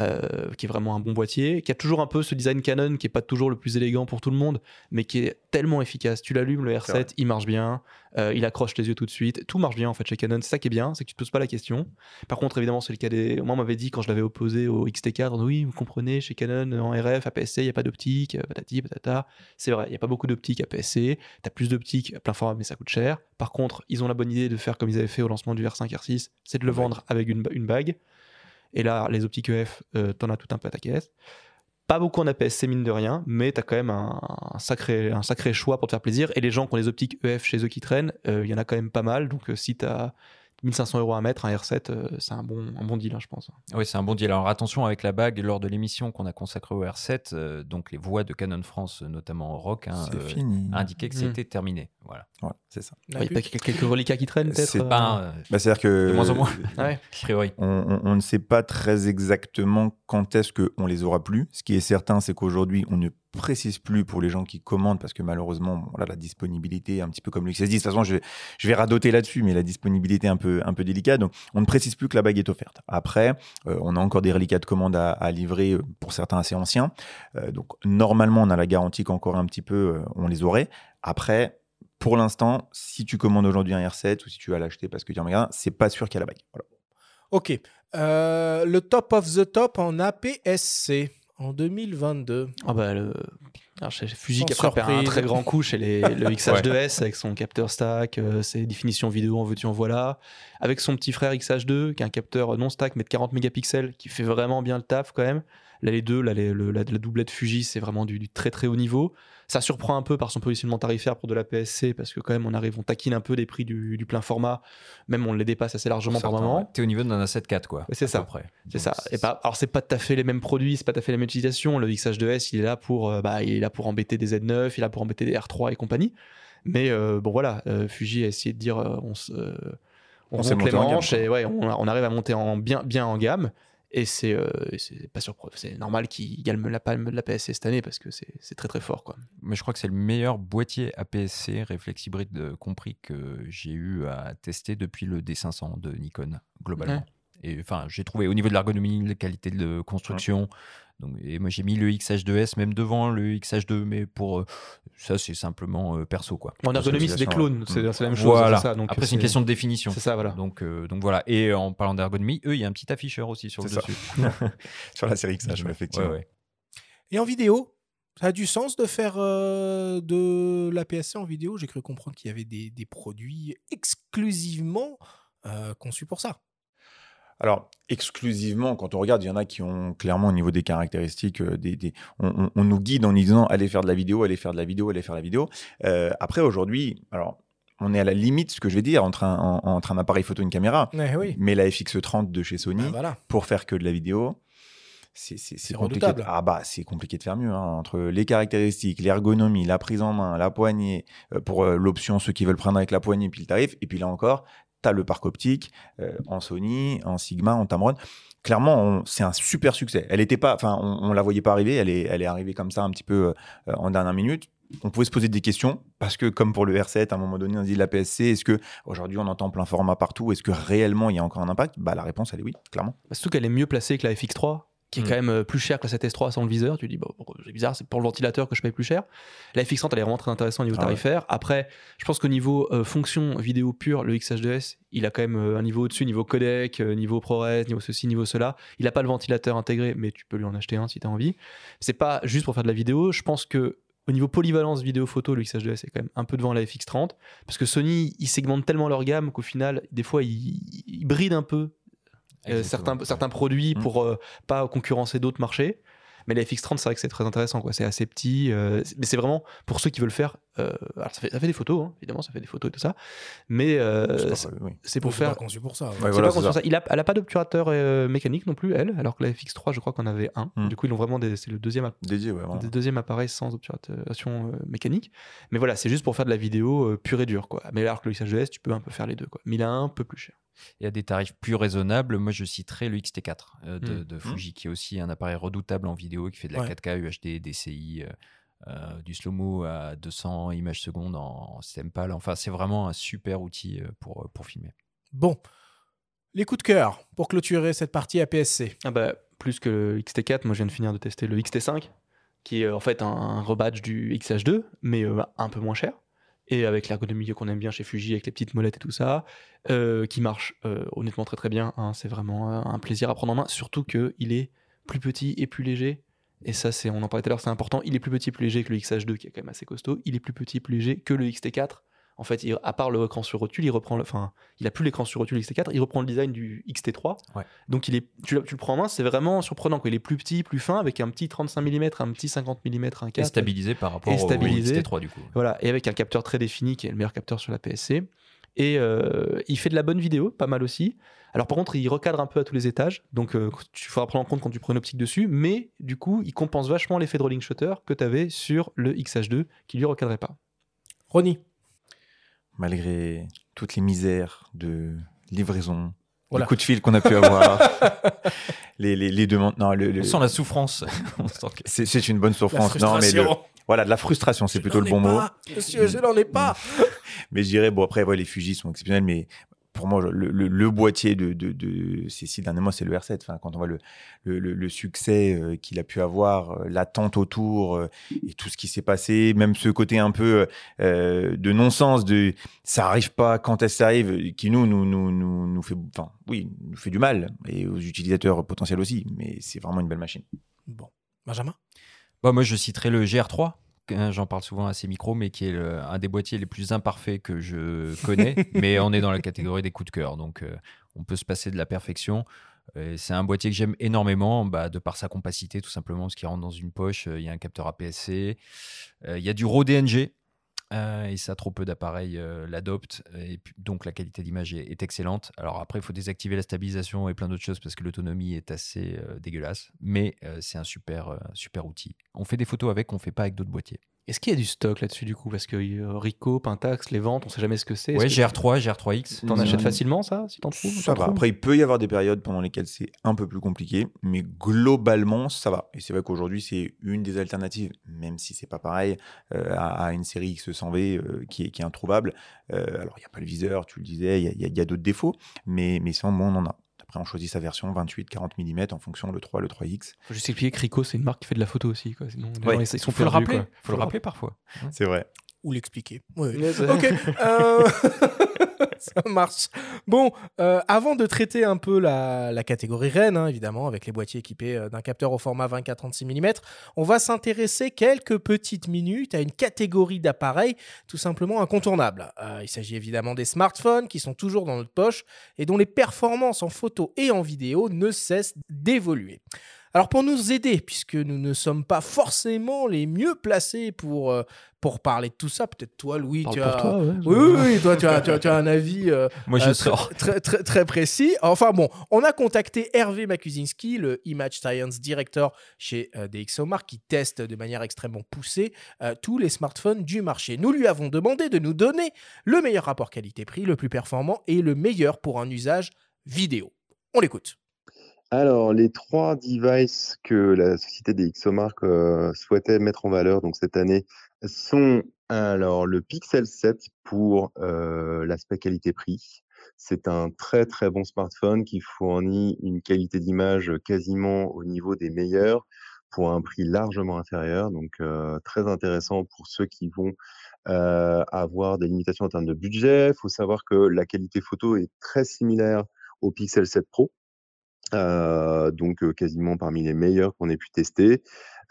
Euh, qui est vraiment un bon boîtier, qui a toujours un peu ce design Canon qui est pas toujours le plus élégant pour tout le monde, mais qui est tellement efficace. Tu l'allumes, le R7, il marche bien, euh, il accroche les yeux tout de suite, tout marche bien en fait chez Canon. C'est ça qui est bien, c'est que tu te poses pas la question. Par contre, évidemment, c'est le cas des. Moi, on m'avait dit quand je l'avais opposé au XT4, oui, vous comprenez, chez Canon en RF, APS-C, il y a pas d'optique, euh, patati patata. C'est vrai, il y a pas beaucoup d'optique APS-C. T'as plus d'optique plein format, mais ça coûte cher. Par contre, ils ont la bonne idée de faire comme ils avaient fait au lancement du R5, R6, c'est de le vendre avec une, une bague. Et là, les optiques EF, euh, t'en as tout un caisse. Pas beaucoup en APS-C mine de rien, mais t'as quand même un, sacré, un sacré choix pour te faire plaisir. Et les gens qui ont les optiques EF chez eux qui traînent, euh, il y en a quand même pas mal. Donc euh, si t'as 1500 euros à mettre, un R7, euh, c'est un bon, un bon deal, hein, je pense. Oui, c'est un bon deal. Alors attention avec la bague, lors de l'émission qu'on a consacrée au R7, euh, donc les voix de Canon France, notamment Rock, hein, euh, indiquaient que c'était terminé. Voilà. c'est ça. Il y a quelques reliquats qui traînent peut-être C'est pas. Bah, C'est-à-dire que. De moins en moins. ouais. On, on, ne sait pas très exactement quand est-ce qu'on les aura plus. Ce qui est certain, c'est qu'aujourd'hui, on ne précise plus pour les gens qui commandent parce que malheureusement voilà, la disponibilité un petit peu comme le XS10 de toute façon je vais, je radoter là-dessus mais la disponibilité est un peu, délicate. Donc on ne précise plus que la bague est offerte. Après euh, on a encore des reliquats de commande à, livrer euh, pour certains assez anciens. Euh, donc normalement on a la garantie qu'encore un petit peu on les aurait. Après pour l'instant si tu commandes aujourd'hui un R7 ou si tu vas l'acheter parce que tu en magasin c'est pas sûr qu'il y a la bague. Ok. Le top of the top en APS-C en 2022. Ah bah le... Fuji qui a frappé un très grand coup chez les, le XH2S avec son capteur stack, euh, ses définitions vidéo en veux-tu en voilà, avec son petit frère XH2 qui a un capteur non stack mais de 40 mégapixels qui fait vraiment bien le taf quand même. Là les deux, là, la, la, doublette Fuji c'est vraiment du, très très haut niveau. Ça surprend un peu par son positionnement tarifaire pour de la PSC parce que quand même on arrive, on taquine un peu des prix du, plein format, même on les dépasse assez largement par moment. T'es au niveau d'un A7 IV quoi. C'est ça. C'est ça. Et pas, alors c'est pas tout à fait les mêmes produits, c'est pas tout à fait la même utilisation. Le XH2S il est là pour, euh, bah, il est là pour embêter des Z9, il est là pour embêter des R3 et compagnie. Mais euh, bon voilà, euh, Fuji a essayé de dire on se on, on les manches et ouais, on, on, arrive à monter en bien, bien en gamme Et c'est pas surprenant. C'est normal qu'il gagne la palme de la PSC cette année parce que c'est très très fort. Quoi. Mais je crois que c'est le meilleur boîtier APS-C réflex hybride compris que j'ai eu à tester depuis le D500 de Nikon, globalement. Et enfin, j'ai trouvé au niveau de l'ergonomie, la qualité de construction. Donc, et moi, j'ai mis le XH2S même devant le XH2, mais pour euh, ça, c'est simplement euh, perso. Quoi. En ergonomie, c'est des clones, c'est la même chose. Voilà. Ça, donc Après, c'est une question de définition. C'est ça, voilà. Donc, euh, donc voilà. Et en parlant d'ergonomie, eux, il y a un petit afficheur aussi sur le dessus. sur la série XH, effectivement. Ouais, ouais. Et en vidéo, ça a du sens de faire de la PSC en vidéo? J'ai cru comprendre qu'il y avait des, des produits exclusivement conçus pour ça. Alors, exclusivement, quand on regarde, il y en a qui ont clairement au niveau des caractéristiques, euh, des, on, nous guide en disant allez faire de la vidéo, allez faire de la vidéo, allez faire de la vidéo. Euh, après, aujourd'hui, alors on est à la limite, ce que je vais dire, entre un, entre un appareil photo et une caméra. Eh mais la FX30 de chez Sony, bah, pour faire que de la vidéo, c'est compliqué. Ah bah, c'est compliqué de faire mieux. Hein. Entre les caractéristiques, l'ergonomie, la prise en main, la poignée, euh, pour l'option ceux qui veulent prendre avec la poignée, puis le tarif, et puis là encore, le parc optique euh, en Sony, en Sigma, en Tamron. Clairement, c'est un super succès. Elle était pas, enfin, on, la voyait pas arriver. Elle est, elle est arrivée comme ça un petit peu euh, en dernière minute. On pouvait se poser des questions parce que, comme pour le R7, à un moment donné, on dit la PSC, est-ce que aujourd'hui on entend plein format partout? Est-ce que réellement il y a encore un impact? Bah, la réponse, elle est oui, clairement. Surtout qu'elle est mieux placée que la FX3 qui est mm. quand même euh, plus cher que la 7S3 sans le viseur. Tu dis, bon, c'est bizarre, c'est pour le ventilateur que je paye plus cher. La FX30, elle est vraiment très intéressante au niveau ah tarifaire. Après, je pense qu'au niveau euh, fonction vidéo pure, le XH2S, il a quand même euh, un niveau au-dessus, niveau codec, niveau ProRes, niveau ceci, niveau cela. Il n'a pas le ventilateur intégré, mais tu peux lui en acheter un si tu as envie. C'est pas juste pour faire de la vidéo. Je pense que au niveau polyvalence vidéo-photo, le XH2S est quand même un peu devant la FX30 parce que Sony, ils segmentent tellement leur gamme qu'au final, des fois, ils, ils brident un peu certains, certains produits mmh. pour euh, pas concurrencer d'autres marchés. Mais la FX30, c'est vrai que c'est très intéressant. quoi. C'est assez petit. Euh, mais c'est vraiment pour ceux qui veulent faire. Alors, ça fait, ça fait, des photos, hein, évidemment, ça fait des photos et tout ça. Mais c'est pour faire. pas conçu pour ça. Il a, elle n'a pas d'obturateur mécanique non plus, elle. Alors que la FX3, je crois qu'on avait un. Mmh. Du coup, ils ont vraiment. C'est le deuxième, Dédié, des deuxième appareil sans obturation mécanique. Mais voilà, c'est juste pour faire de la vidéo pure et dure. Quoi. Mais alors que le XH2S, tu peux un peu faire les deux. Quoi. Mais il est un peu plus cher et à des tarifs plus raisonnables. Moi, je citerai le XT4 euh, de, mmh. Fuji, qui est aussi un appareil redoutable en vidéo, qui fait de la 4K, UHD, DCI, euh, euh, du slow-mo à 200 images secondes en, système PAL. Enfin, c'est vraiment un super outil pour, pour filmer. Bon, les coups de cœur pour clôturer cette partie APS-C. Ah bah, plus que le XT4, moi je viens de finir de tester le XT5, qui est en fait un, un rebadge du XH2, mais un peu moins cher et avec l'ergonomie qu'on aime bien chez Fuji, avec les petites molettes et tout ça, euh, qui marche euh, honnêtement très très bien. Hein. c'est vraiment euh, un plaisir à prendre en main, surtout qu'il est plus petit et plus léger. Et ça, c'est, on en parlait tout à l'heure, c'est important. Il est plus petit et plus léger que le XH2, qui est quand même assez costaud. Il est plus petit et plus léger que le XT4, en fait, à part l'écran sur rotule, il reprend, enfin, il a plus l'écran sur rotule XT4, il reprend le design du XT3. Donc il est, tu, le prends en main, c'est vraiment surprenant. Quoi. Il est plus petit, plus fin, avec un petit 35 mm, un petit 50 mm, un 4. Et stabilisé par rapport au XT3 du coup. Voilà, et avec un capteur très défini, qui est le meilleur capteur sur la PSC. Et euh, il fait de la bonne vidéo, pas mal aussi. Alors par contre, il recadre un peu à tous les étages, donc euh, tu feras prendre en compte quand tu prends une optique dessus, mais du coup, il compense vachement l'effet de rolling shutter que tu avais sur le XH2, qui lui recadrait pas. Ronnie malgré toutes les misères de livraison, les coups de fil qu'on a pu avoir, les, les, les, demandes. Non, le, On sent la souffrance. c'est une bonne souffrance. Non, mais voilà, de la frustration, c'est plutôt le bon mot. Monsieur, je n'en ai pas. mais je dirais, bon, après, les Fujis sont exceptionnels, mais pour moi, le, boîtier de, de, ces six derniers mois, c'est le R7. Enfin, quand on voit le, le succès euh, qu'il a pu avoir, euh, l'attente autour euh, et tout ce qui s'est passé, même ce côté un peu de non-sens, de ça arrive pas quand est-ce que ça arrive, qui nous, nous, nous, nous, nous fait, enfin, oui, nous fait du mal et aux utilisateurs potentiels aussi. Mais c'est vraiment une belle machine. Bon, Benjamin? Bah, moi, je citerai le GR3 Hein, j'en parle souvent à ces micros, mais qui est un des boîtiers les plus imparfaits que je connais. mais on est dans la catégorie des coups de cœur, donc euh, on peut se passer de la perfection. c'est un boîtier que j'aime énormément, bah, de par sa compacité, tout simplement, ce qui rentre dans une poche. Euh, il y a un capteur APS-C, euh, il y a du RAW DNG, euh, et ça, trop peu d'appareils euh, l'adoptent, et donc la qualité d'image est, excellente. Alors après, il faut désactiver la stabilisation et plein d'autres choses parce que l'autonomie est assez euh, dégueulasse, mais c'est un super, super outil. On fait des photos avec, on fait pas avec d'autres boîtiers. Est-ce qu'il y a du stock là-dessus du coup? Parce que euh, Rico, Pentax, les ventes, on sait jamais ce que c'est. Ouais, GR3, GR3X. T'en achètes facilement ça, si t'en trouves Ça va. Après, il peut y avoir des périodes pendant lesquelles c'est un peu plus compliqué, mais globalement, ça va. Et c'est vrai qu'aujourd'hui, c'est une des alternatives, même si c'est pas pareil, euh, à, une série X100V euh, qui, est, qui est introuvable. alors, il n'y a pas le viseur, tu le disais, il y a, d'autres défauts, mais, mais sans bon, on en a on choisit sa version 28-40 mm en fonction le 3, le 3X. Faut juste expliquer que Ricoh, c'est une marque qui fait de la photo aussi. Quoi. Sinon, ils, sont faut le rappeler. Faut le rappeler parfois. C'est vrai. Ou l'expliquer. ok. Euh, ça marche. Bon, euh, avant de traiter un peu la, catégorie reine, hein, évidemment, avec les boîtiers équipés euh, d'un capteur au format 24-36 mm, on va s'intéresser quelques petites minutes à une catégorie d'appareils tout simplement incontournable. il s'agit évidemment des smartphones qui sont toujours dans notre poche et dont les performances en photo et en vidéo ne cessent d'évoluer. Alors pour nous aider, puisque nous ne sommes pas forcément les mieux placés pour, euh, pour parler de tout ça, peut-être toi Louis, tu as... oui, oui, toi tu as, tu as, un avis euh, Moi, je euh, très, très, très, précis. Enfin bon, on a contacté Hervé Makuzinski, le Image Science Director chez DxOMark, qui teste de manière extrêmement poussée tous les smartphones du marché. Nous lui avons demandé de nous donner le meilleur rapport qualité-prix, le plus performant et le meilleur pour un usage vidéo. On l'écoute. Alors, les trois devices que la société des XOMark euh, souhaitait mettre en valeur donc cette année sont alors le Pixel 7 pour euh, l'aspect qualité-prix. C'est un très très bon smartphone qui fournit une qualité d'image quasiment au niveau des meilleurs pour un prix largement inférieur. Donc euh, très intéressant pour ceux qui vont avoir des limitations en termes de budget. Il faut savoir que la qualité photo est très similaire au Pixel 7 Pro donc quasiment parmi les meilleurs qu'on ait pu tester.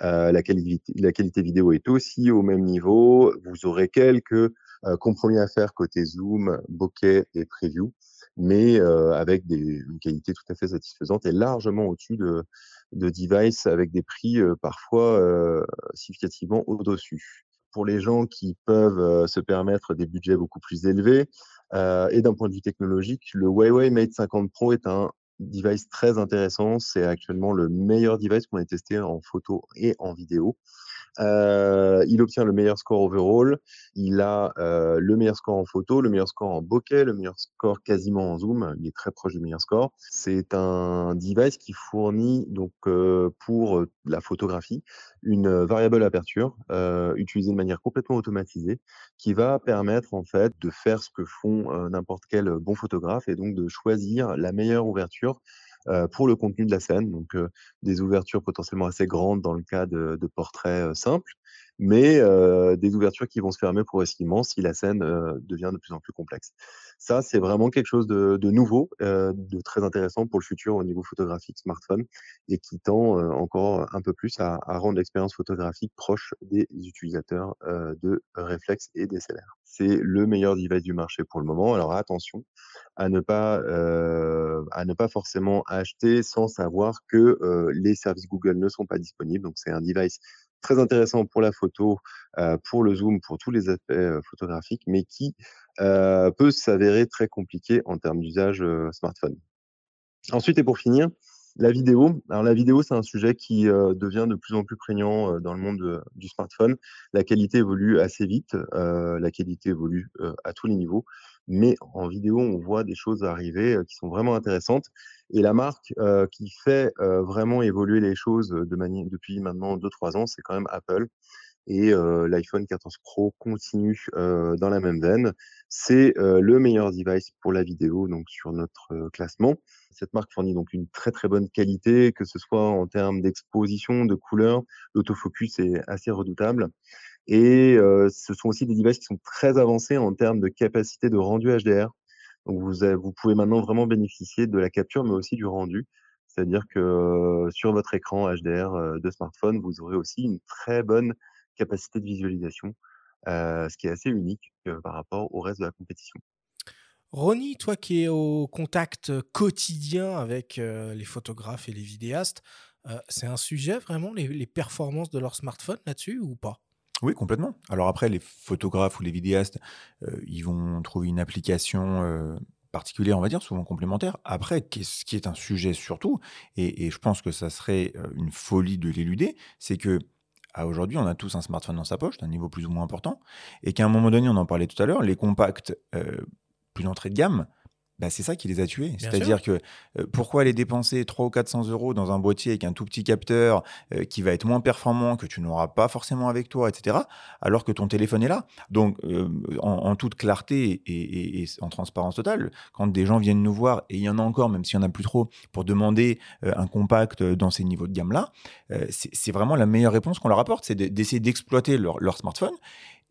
la, qualité, vidéo est aussi au même niveau. Vous aurez quelques compromis à faire côté zoom, bokeh et preview, mais avec une qualité tout à fait satisfaisante et largement au-dessus de, de devices avec des prix parfois significativement au-dessus. Pour les gens qui peuvent se permettre des budgets beaucoup plus élevés, et d'un point de vue technologique, le Huawei Mate 50 Pro est un device très intéressant. C'est actuellement le meilleur device qu'on ait testé en photo et en vidéo. Euh, il obtient le meilleur score overall. Il a euh, le meilleur score en photo, le meilleur score en bokeh, le meilleur score quasiment en zoom. Il est très proche du meilleur score. C'est un device qui fournit donc euh, pour la photographie une variable aperture utilisée de manière complètement automatisée qui va permettre en fait de faire ce que font n'importe quel bon photographe et donc de choisir la meilleure ouverture pour le contenu de la scène. Donc, euh, des ouvertures potentiellement assez grandes dans le cas de, portraits euh, simples, mais des ouvertures qui vont se fermer progressivement si la scène devient de plus en plus complexe. Ça, c'est vraiment quelque chose de, nouveau, de très intéressant pour le futur au niveau photographique smartphone et qui tend encore un peu plus à, rendre l'expérience photographique proche des utilisateurs de réflexes et DSLR. C'est le meilleur device du marché pour le moment. Alors attention, à ne pas, à ne pas forcément acheter sans savoir que les services Google ne sont pas disponibles. Donc, c'est un device très intéressant pour la photo, pour le zoom, pour tous les aspects photographiques, mais qui peut s'avérer très compliqué en termes d'usage smartphone. Ensuite, et pour finir, la vidéo. Alors la vidéo, c'est un sujet qui devient de plus en plus prégnant dans le monde du smartphone. La qualité évolue assez vite, la qualité évolue à tous les niveaux mais en vidéo, on voit des choses arriver qui sont vraiment intéressantes. Et la marque qui fait vraiment évoluer les choses de manière, depuis maintenant 2-3 ans, c'est quand même Apple. Et l'iPhone 14 Pro continue dans la même veine. C'est le meilleur device pour la vidéo, donc sur notre classement. Cette marque fournit donc une très très bonne qualité, que ce soit en termes d'exposition, de couleur. L'autofocus est assez redoutable. Et ce sont aussi des devices qui sont très avancés en termes de capacité de rendu HDR. Donc vous, vous pouvez maintenant vraiment bénéficier de la capture, mais aussi du rendu. C'est-à-dire que sur votre écran HDR de smartphone, vous aurez aussi une très bonne capacité de visualisation, ce qui est assez unique par rapport au reste de la compétition. Ronnie, toi qui es au contact quotidien avec les photographes et les vidéastes, c'est un sujet vraiment, les performances de leur smartphone là-dessus ou pas? Oui, complètement. Alors après, les photographes ou les vidéastes, euh, ils vont trouver une application euh, particulière, on va dire, souvent complémentaire. Après, ce qui est un sujet surtout, et, je pense que ça serait euh, une folie de l'éluder, c'est que aujourd'hui, on a tous un smartphone dans sa poche, d'un niveau plus ou moins important, et qu'à un moment donné, on en parlait tout à l'heure, les compacts plus d'entrée de gamme, bah, c'est ça qui les a tués. C'est-à-dire que euh, pourquoi aller dépenser 300 ou 400 euros dans un boîtier avec un tout petit capteur euh, qui va être moins performant, que tu n'auras pas forcément avec toi, etc., alors que ton téléphone est là? Donc, euh, en, toute clarté et, en transparence totale, quand des gens viennent nous voir, et il y en a encore, même s'il n'y en a plus trop, pour demander un compact dans ces niveaux de gamme-là, c'est vraiment la meilleure réponse qu'on leur apporte, c'est d'essayer d'exploiter leur, leur smartphone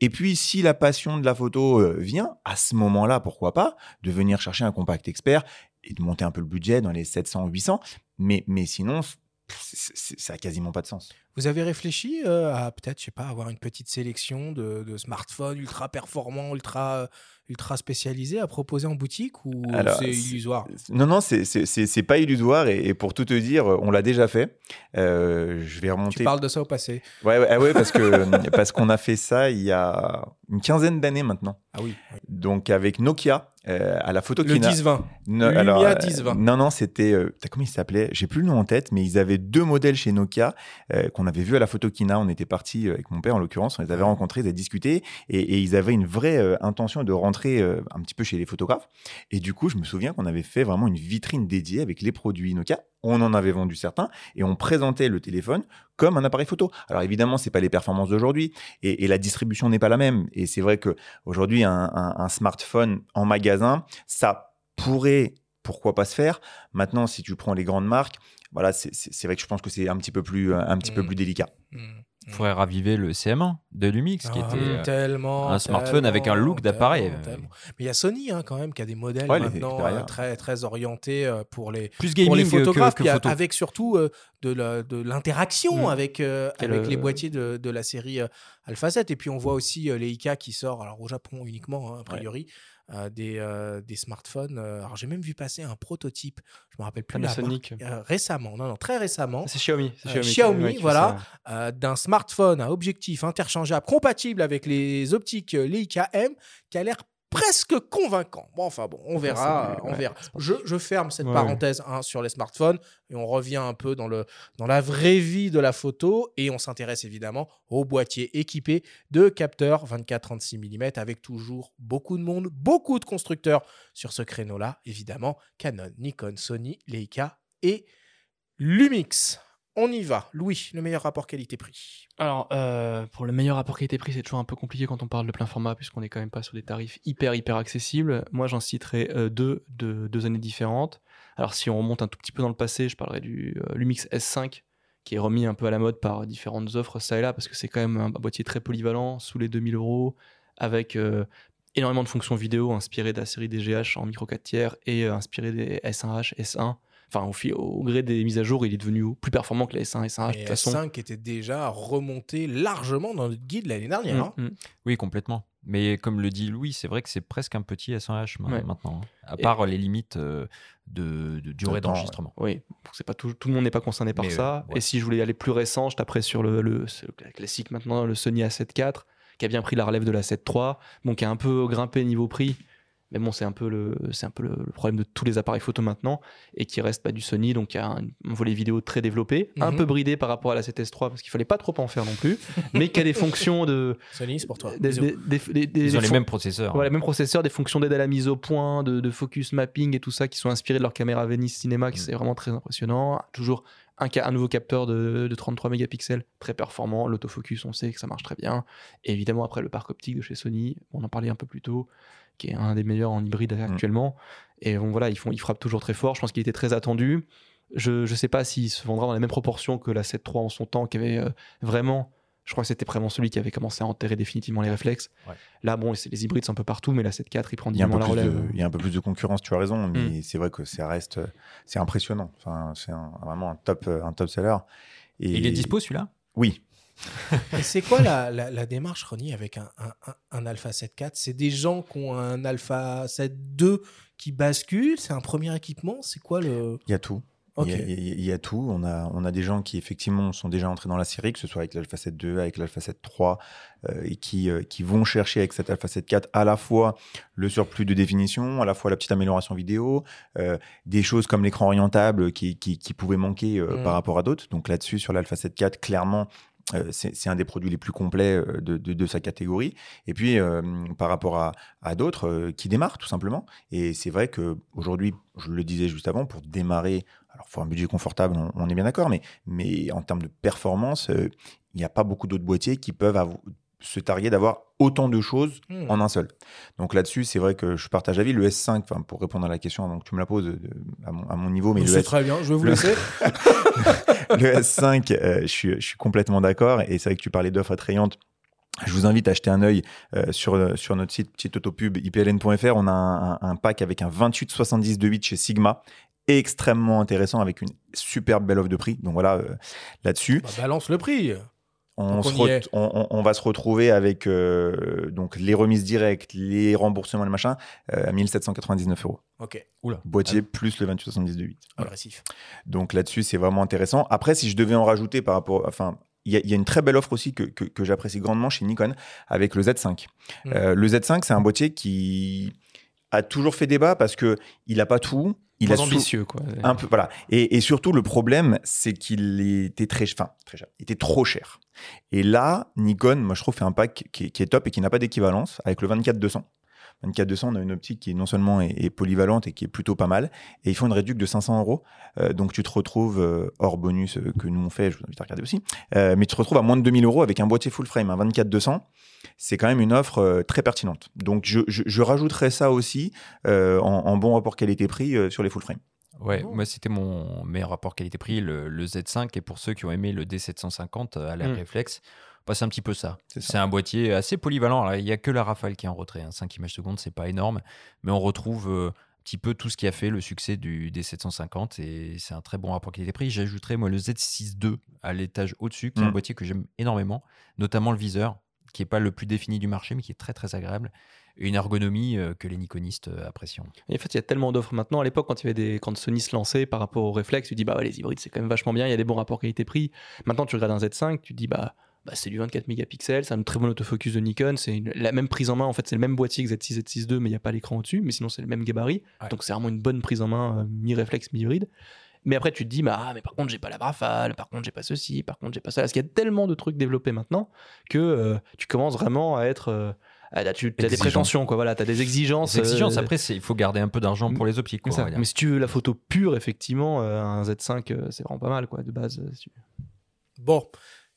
et puis, si la passion de la photo euh, vient, à ce moment-là, pourquoi pas, de venir chercher un compact expert et de monter un peu le budget dans les 700, 800. Mais, mais sinon, ça a quasiment pas de sens. Vous avez réfléchi euh, à peut-être, je sais pas, avoir une petite sélection de, smartphones ultra performants, ultra ultra spécialisés à proposer en boutique ou c'est illusoire? Non, non, c'est pas illusoire et, pour tout te dire, on l'a déjà fait. Euh, je vais remonter. Tu parles de ça au passé Ouais, ouais, ouais parce que parce qu'on a fait ça il y a une quinzaine d'années maintenant. Ah oui. Donc avec Nokia. Euh, à la photo Le 10-20. No, alors, 10-20. Euh, non, non, c'était. comment il s'appelait? J'ai plus le nom en tête, mais ils avaient deux modèles chez Nokia qu'on avait vu à la photo Kina. On était parti avec mon père en l'occurrence, on les avait rencontrés, ils avaient discuté et, et ils avaient une vraie intention de rentrer euh, un petit peu chez les photographes. Et du coup, je me souviens qu'on avait fait vraiment une vitrine dédiée avec les produits Nokia. On en avait vendu certains et on présentait le téléphone comme un appareil photo. Alors évidemment, c'est pas les performances d'aujourd'hui et, la distribution n'est pas la même. Et c'est vrai que aujourd'hui, un, smartphone en magasin, ça pourrait pourquoi pas se faire. Maintenant, si tu prends les grandes marques, voilà, c'est vrai que je pense que c'est un petit peu plus, un petit peu mmh. plus délicat. Mmh. Il faudrait raviver le CM1 de Lumix, qui ah, était euh, tellement, un smartphone avec un look d'appareil. Mais il y a Sony hein, quand même qui a des modèles maintenant euh, très, très orientés euh, pour les, Plus gaming les photographes, que, avec surtout de l'interaction mm. avec, avec les boîtiers de, de, la série Alpha 7. Et puis on voit aussi Leica qui sort, alors au Japon uniquement, hein, a priori. Euh, des, euh, des, smartphones. Euh, alors j'ai même vu passer un prototype, je me rappelle plus la marque, récemment, non non très récemment. C'est Xiaomi. Xiaomi, Xiaomi voilà, d'un smartphone à objectif interchangeable compatible avec les optiques Leica M qui a l'air presque convaincant. Bon, enfin bon, on verra. on verra. Je, ferme cette parenthèse hein, sur les smartphones et on revient un peu dans, le, dans la vraie vie de la photo et on s'intéresse évidemment aux boîtiers équipés de capteurs 24-36 mm avec toujours beaucoup de monde, beaucoup de constructeurs sur ce créneau-là, évidemment. Canon, Nikon, Sony, Leica et Lumix. On y va. Louis, le meilleur rapport qualité-prix. Alors, euh, pour le meilleur rapport qualité-prix, c'est toujours un peu compliqué quand on parle de plein format, puisqu'on n'est quand même pas sur des tarifs hyper, hyper accessibles. Moi, j'en citerai euh, deux de deux années différentes. Alors, si on remonte un tout petit peu dans le passé, je parlerai du euh, Lumix S5, qui est remis un peu à la mode par différentes offres, ça et là, parce que c'est quand même un boîtier très polyvalent, sous les 2000 euros, avec énormément de fonctions vidéo inspirées de la série DGH en micro 4 tiers et inspirées des S1H, S1 enfin au, au, gré des mises à jour, il est devenu plus performant que la S1 S1 de S5 était déjà remonté largement dans notre guide l'année dernière. Mm, hein. mm. Oui, complètement. Mais comme le dit Louis, c'est vrai que c'est presque un petit S1H maintenant, hein. à part les limites euh, de, durée d'enregistrement. Oui, c'est pas tout, tout, le monde n'est pas concerné par ça. Et si je voulais aller plus récent, je taperais sur le, le, classique maintenant, le Sony A7 IV, qui a bien pris la relève de la 7 III, bon, qui a un peu grimpé niveau prix mais bon, c'est un peu le, c'est un peu le, problème de tous les appareils photo maintenant et qui reste pas du Sony, donc il y a un, volet vidéo très développé, un mhm. peu bridé par rapport à la 7S3 parce qu'il fallait pas trop en faire non plus, mais qui a des fonctions de Sony, c'est pour toi. Des, Ils ont les mêmes processeurs. Voilà, les mêmes processeurs, des fonctions d'aide à la mise au point, de, focus mapping et tout ça qui sont inspirés de leur caméra Venice Cinema, qui mm. c'est vraiment très impressionnant. Toujours un, un, nouveau capteur de, 33 mégapixels très performant. L'autofocus, on sait que ça marche très bien. Et évidemment, après, le parc optique de chez Sony, on en parlait un peu plus tôt qui est un des meilleurs en hybride mm. actuellement. Et bon, voilà, ils, font, ils frappent toujours très fort. Je pense qu'il était très attendu. Je ne sais pas s'il se vendra dans les mêmes proportions que la 7.3 en son temps, qui avait euh, vraiment. Je crois que c'était vraiment celui qui avait commencé à enterrer définitivement les réflexes. Là, bon, les hybrides sont un peu partout, mais la 7.4, il prend la relève. il y a un peu plus de concurrence, tu as raison, mais mm. c'est vrai que ça reste. C'est impressionnant. Enfin, c'est vraiment un top, un top seller. Et... Il est dispo celui-là? Oui, Et c'est quoi la, la, démarche, Ronnie, avec un, un, un Alpha 7.4 C'est des gens qui ont un Alpha 7.2 qui basculent C'est un premier équipement C'est quoi le. Il y a tout. Il, y a, tout. On a, on a des gens qui, effectivement, sont déjà entrés dans la série, que ce soit avec l'Alpha 7.2, avec l'Alpha 7.3, euh, et qui, euh, qui vont chercher avec cet Alpha 7.4 à la fois le surplus de définition, à la fois la petite amélioration vidéo, euh, des choses comme l'écran orientable qui, qui, qui pouvaient manquer mm. par rapport à d'autres. Donc là-dessus, sur l'Alpha 7.4, clairement, c'est un des produits les plus complets de, de, sa catégorie. Et puis, par rapport à, d'autres qui démarrent tout simplement. Et c'est vrai qu'aujourd'hui, je le disais juste avant, pour démarrer, alors il faut un budget confortable, on, est bien d'accord, mais, en termes de performance, il n'y a pas beaucoup d'autres boîtiers qui peuvent se targuer d'avoir autant de choses hmm. en un seul. Donc là-dessus, c'est vrai que je partage la vie. Le S5, pour répondre à la question avant que tu me la poses à, mon, niveau, mais c'est très bien, je vais vous laisser. le S5, euh, je, suis, je suis complètement d'accord. Et c'est vrai que tu parlais d'offres attrayantes. Je vous invite à jeter un œil euh, sur, sur notre site, petite autopub, ipln.fr. On a un, pack avec un 28-70 de 8 chez Sigma extrêmement intéressant avec une superbe belle offre de prix. Donc voilà, euh, là-dessus. Bah, balance le prix. On, va se retrouver avec euh, donc les remises directes, les remboursements, les machins, euh, à 1799 euros. Ok. Oula. Boîtier plus le 2878. Agressif. Donc là-dessus, c'est vraiment intéressant. Après, si je devais en rajouter par rapport. Enfin, il y, a une très belle offre aussi que, que, j'apprécie grandement chez Nikon avec le Z5. Hmm. Euh, le Z5, c'est un boîtier qui a toujours fait débat parce que il n'a pas tout, il est ambitieux, quoi. Un peu, voilà. Et, surtout, le problème, c'est qu'il était très, enfin, très cher. Il était trop cher. Et là, Nikon, moi, je trouve, fait un pack qui, est top et qui n'a pas d'équivalence avec le 24-200. 24-200, on a une optique qui non seulement est, polyvalente et qui est plutôt pas mal. Et ils font une réduction de 500 euros. Euh, donc, tu te retrouves, euh, hors bonus euh, que nous on fait, je vous invite à regarder aussi, mais tu te retrouves à moins de 2000 euros avec un boîtier full frame, un 24-200 c'est quand même une offre très pertinente. Donc je, je, rajouterai ça aussi en, bon rapport qualité-prix sur les full frame. Ouais, moi c'était mon meilleur rapport qualité-prix, le, Z5. Et pour ceux qui ont aimé le D750 à la mmh. réflexe, bah, c'est un petit peu ça. C'est un boîtier assez polyvalent. il n'y a que la Rafale qui est en retrait. 5 hein. images secondes, c'est pas énorme. Mais on retrouve euh, un petit peu tout ce qui a fait le succès du D750 et c'est un très bon rapport qualité-prix. J'ajouterais moi le Z6 II à l'étage au-dessus, qui est un mmh. boîtier que j'aime énormément, notamment le viseur, qui n'est pas le plus défini du marché, mais qui est très très agréable. Et une ergonomie euh, que les Nikonistes euh, apprécient. en fait, il y a tellement d'offres maintenant. À l'époque, quand, il y avait des... quand Sony se lançait par rapport au réflexe, tu dis bah les hybrides c'est quand même vachement bien, il y a des bons rapports qualité-prix. Maintenant, tu regardes un Z5, tu dis bah bah, c'est du 24 mégapixels, c'est un très bon autofocus de Nikon, c'est la même prise en main, en fait c'est le même boîtier que Z6, Z6 II, mais il n'y a pas l'écran au-dessus, mais sinon c'est le même gabarit, donc c'est vraiment une bonne prise en main euh, mi-réflexe, mi-hybride. Mais après tu te dis, bah, ah, mais par contre j'ai pas la Rafale, par contre j'ai pas ceci, par contre j'ai pas ça, parce qu'il y a tellement de trucs développés maintenant que euh, tu commences vraiment à être... Euh, tu as des prétentions, quoi. Voilà, tu as des exigences. Des exigences. Après, il faut garder un peu d'argent pour les optiques. mais si tu veux la photo pure, effectivement, un Z5, c'est vraiment pas mal, quoi, de base. Bon,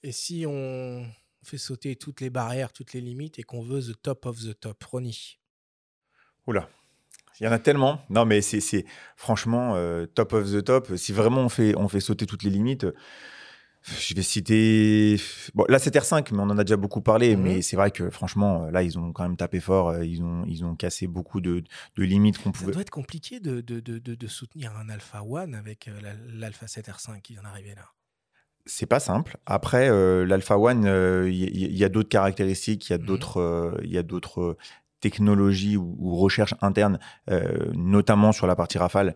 et si on fait sauter toutes les barrières, toutes les limites et qu'on veut the top of the top, Ronnie? Oula, il y en a tellement. Non, mais c'est franchement euh, top of the top. Si vraiment on fait, on fait sauter toutes les limites, je vais citer. Bon, là, c'est R5, mais on en a déjà beaucoup parlé. Mmh mais c'est vrai que franchement, là, ils ont quand même tapé fort. Euh, ils ont, ils ont cassé beaucoup de, de limites qu'on pouvait. Ça doit être compliqué de, de, de, soutenir un Alpha One avec euh, l'Alpha 7R5 qui vient d'arriver là. C'est pas simple. Après, euh, l'Alpha One, il euh, y, a d'autres caractéristiques, il y a d'autres, euh, il y a d'autres technologies ou, recherches internes, notamment sur la partie rafale,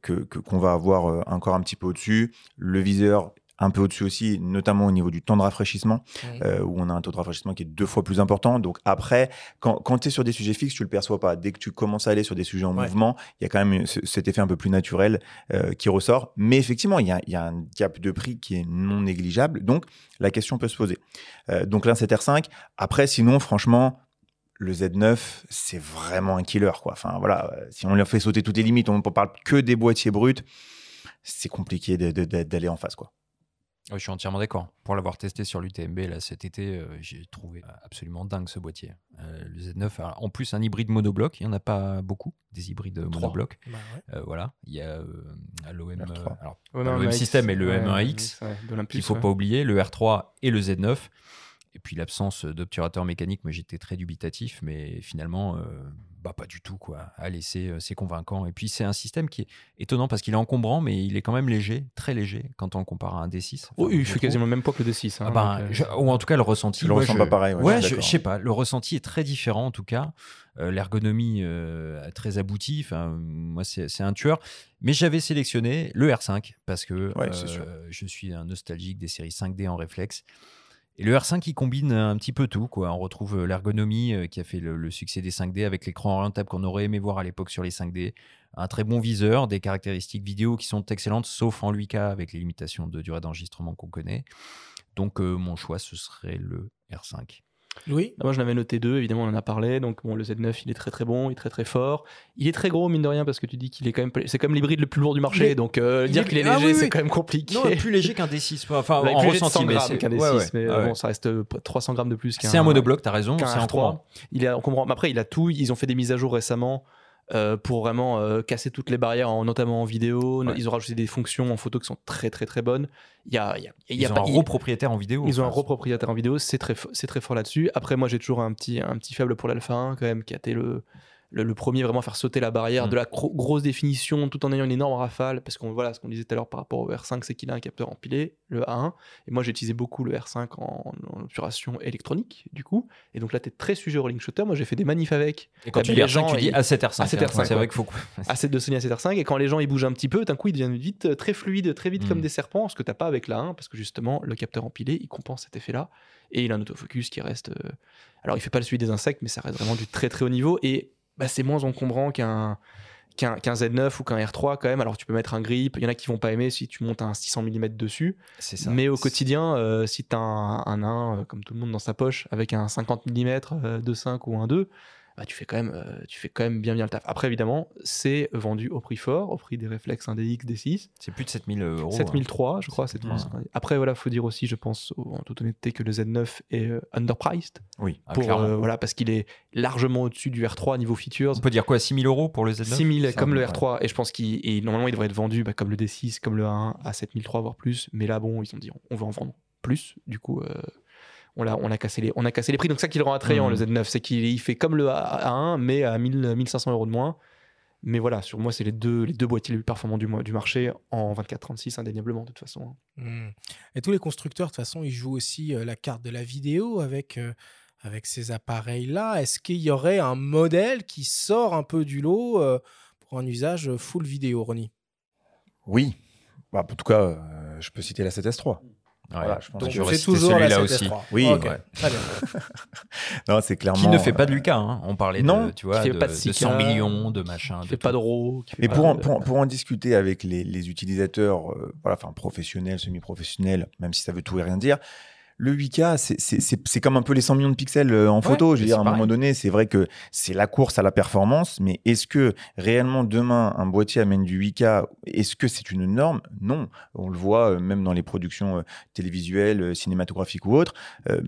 que qu'on va avoir encore un petit peu au-dessus. Le viseur un peu au-dessus aussi, notamment au niveau du temps de rafraîchissement, euh, où on a un taux de rafraîchissement qui est deux fois plus important. Donc après, quand, quand tu es sur des sujets fixes, tu le perçois pas. Dès que tu commences à aller sur des sujets en mouvement, il y a quand même cet effet un peu plus naturel euh, qui ressort. Mais effectivement, il y a, y a, un gap de prix qui est non négligeable. Donc la question peut se poser. Euh, donc là, c'est R5. Après, sinon, franchement, le Z9, c'est vraiment un killer. Quoi. Enfin, voilà, si on leur fait sauter toutes les limites, on ne parle que des boîtiers bruts, c'est compliqué d'aller en face. quoi je suis entièrement d'accord. Pour l'avoir testé sur l'UTMB là, cet été, euh, j'ai trouvé absolument dingue ce boîtier. Euh, le Z9, en plus un hybride monobloc, il n'y en a pas beaucoup, des hybrides monobloc. Bah euh, voilà, il y a l'OM, alors, système et le M1X, qu'il ne faut pas oublier, le R3 et le Z9. Et puis l'absence d'obturateur mécanique, moi j'étais très dubitatif, mais finalement, bah, pas du tout, quoi. Allez, c'est, c'est convaincant. Et puis, c'est un système qui est étonnant parce qu'il est encombrant, mais il est quand même léger, très léger quand on le compare à un D6. oui, il fait quasiment le même poids que le D6. Hein, ah ben, euh, ou en tout cas, le ressenti. le ressent pas pareil. Ouais, je, sais pas. Le ressenti est très différent, en tout cas. Euh, l'ergonomie euh, très aboutie. Enfin, moi, c'est, c'est un tueur. Mais j'avais sélectionné le R5 parce que je suis un nostalgique des séries 5D en réflexe. Et le R5, il combine un petit peu tout. Quoi. On retrouve euh, l'ergonomie euh, qui a fait le, succès des 5D avec l'écran orientable qu'on aurait aimé voir à l'époque sur les 5D. Un très bon viseur, des caractéristiques vidéo qui sont excellentes, sauf en 8K avec les limitations de durée d'enregistrement qu'on connaît. Donc mon choix, ce serait le R5. Oui. Moi, je l'avais noté deux, évidemment, on en a parlé. Donc, bon, le Z9, il est très très bon, il est très très fort. Il est très gros, mine de rien, parce que tu dis qu'il est quand même. C'est comme l'hybride le plus lourd du marché. Donc, euh, dire qu'il est ah léger, c'est quand même compliqué. Non, plus léger qu'un D6. Enfin, en ressenti, mais c'est qu'un D6. Mais bon, ça reste 300 euh, grammes de plus qu'un. C'est un monobloc, t'as raison, c'est en 3. Il a, on comprend. Après, il a tout. Ils ont fait des mises à jour récemment. Euh, pour vraiment euh, casser toutes les barrières, notamment en vidéo. Ils ont rajouté des fonctions en photo qui sont très très très bonnes. Il y a, il y a, il y a ils ont un gros propriétaire en vidéo. Ils ont un gros propriétaire en vidéo, c'est très, c'est très fort là-dessus. Après, moi j'ai toujours un petit, un petit faible pour l'Alpha 1 quand même, qui a été le, le, premier vraiment à faire sauter la barrière mm. de la grosse définition tout en ayant une énorme rafale parce qu'on voilà ce qu'on disait tout à l'heure par rapport au R5 c'est qu'il a un capteur empilé le A1 et moi j'ai utilisé beaucoup le R5 en, obturation électronique du coup. Et donc là tu es très sujet au rolling shutter. Moi j'ai fait des manifs avec. Et quand tu dis R5 tu dis A7R5 A7R5 c'est vrai qu'il faut A7 de Sony A7R5 et quand les gens ils bougent un petit peu d'un coup ils deviennent vite euh, très fluides très vite comme mm. des serpents ce que t'as pas avec la 1 parce que justement le capteur empilé il compense cet effet là et il a un autofocus qui reste euh, alors il fait pas le suivi des insectes mais ça reste vraiment du très très haut niveau. Et bah, c'est moins encombrant qu'un qu'un Z9 ou qu'un R3 quand même. Alors tu peux mettre un grip, il y en a qui vont pas aimer si tu montes un 600 mm dessus. Ça. Mais au quotidien, euh, si tu as un, un 1 euh, comme tout le monde dans sa poche avec un 50 mm de 5 ou un 2, bah, tu, fais quand même, euh, tu fais quand même bien bien le taf. Après, évidemment, c'est vendu au prix fort, au prix des réflexes 1DX, D6. C'est plus de 7000 euros. 7003, hein. je crois. Après, voilà, faut dire aussi, je pense, en toute honnêteté, que le Z9 est euh, underpriced. Oui, ah, pour, euh, voilà, parce qu'il est largement au-dessus du R3 niveau features. On peut dire quoi 6000 euros pour le Z9 6000 comme le R3. Et je pense qu'il normalement, il devrait être vendu bah, comme le D6, comme le A1 à 7003, voire plus. Mais là, bon, ils ont dit, on, veut en vendre plus. Du coup, on a, on a, cassé, les, on a cassé les prix. Donc, ça qui le rend attrayant, le mmh. Z9, c'est qu'il fait comme le A1, mais à 1000, 1500 euros de moins. Mais voilà, sur moi, c'est les deux, les deux boîtiers les plus performants du, du marché en 24-36, indéniablement, de toute façon. Mmh. Et tous les constructeurs, de toute façon, ils jouent aussi euh, la carte de la vidéo avec, euh, avec ces appareils-là. Est-ce qu'il y aurait un modèle qui sort un peu du lot euh, pour un usage full vidéo, Ronnie? Oui. Bah, en tout cas, je peux citer la 7S3. Voilà, je pense Donc, que toujours la aussi. Oui, très bien. non, c'est clairement. Qui ne fait pas de Lucas. Hein. On parlait non, de, tu vois, de, pas de, 100 millions, de machin. Qui fait pas de RAW. Mais pour, en, pour, en discuter avec les, les utilisateurs, euh, voilà, enfin professionnels, semi-professionnels, même si ça veut tout et rien dire, le 8K, c'est comme un peu les 100 millions de pixels euh, en photo. Je veux dire, à un moment donné, c'est vrai que c'est la course à la performance, mais est-ce que réellement demain, un boîtier amène du 8K Est-ce que c'est une norme? Non. On le voit euh, même dans les productions euh, télévisuelles, cinématographiques ou autres.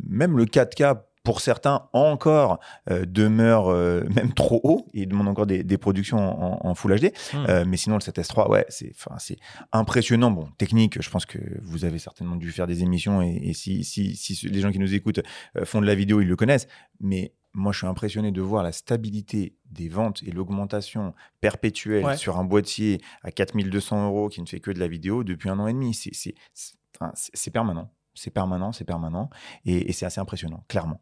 Même le 4K pour certains encore euh, demeure euh, même trop haut et demande encore des, productions en, Full HD. Hmm. Euh, mais sinon, le 7S3, ouais, c'est c'est impressionnant. Bon, technique, je pense que vous avez certainement dû faire des émissions et, si, si, si, les gens qui nous écoutent font de la vidéo, ils le connaissent. Mais moi, je suis impressionné de voir la stabilité des ventes et l'augmentation perpétuelle sur un boîtier à 4200 euros qui ne fait que de la vidéo depuis un an et demi. C'est permanent c'est permanent, c'est permanent, et, c'est assez impressionnant, clairement.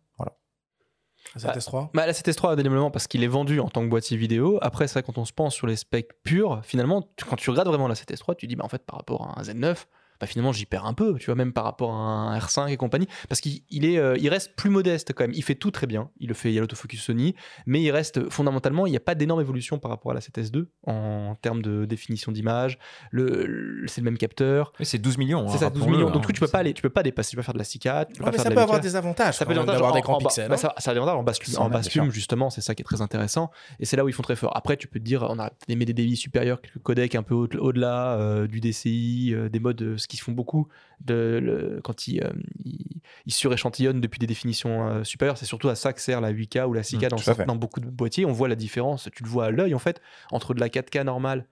La 7S3 bah, La 7S3, indéniablement, parce qu'il est vendu en tant que boîtier vidéo. Après, ça, quand on se pense sur les specs purs, finalement, quand tu regardes vraiment la 7S3, tu dis, bah, en fait, par rapport à un Z9, bah, finalement j'y perds un peu, tu vois, même par rapport à un R5 et compagnie, parce qu'il est, euh, il reste plus modeste quand même. Il fait tout très bien, il le fait, il y a l'autofocus Sony, mais il reste fondamentalement, il n'y a pas d'énorme évolution par rapport à la 7S2 en termes de définition d'image. Le, c'est le même capteur. c'est 12 millions. C'est ça, 12 millions. Donc tu peux pas aller, tu peux pas dépasser, tu peux faire de la 6K, tu peux pas faire ça peut avoir des avantages. Ça peut avoir des grands pixels. Bah, ça, a des avantages en basse, en basse justement, c'est ça qui est très intéressant. Et c'est là où ils font très fort. Après, tu peux te dire, on a des, des débits supérieurs, quelques codecs un peu au-delà, euh, du DCI, euh, des modes, ce qu'ils font beaucoup de, quand euh, il, suréchantillonne depuis des définitions euh, supérieures. C'est surtout à ça que sert la 8K ou la 6K mmh, dans, beaucoup de boîtiers. On voit la différence, tu le vois à l'œil en fait, entre de la 4K normale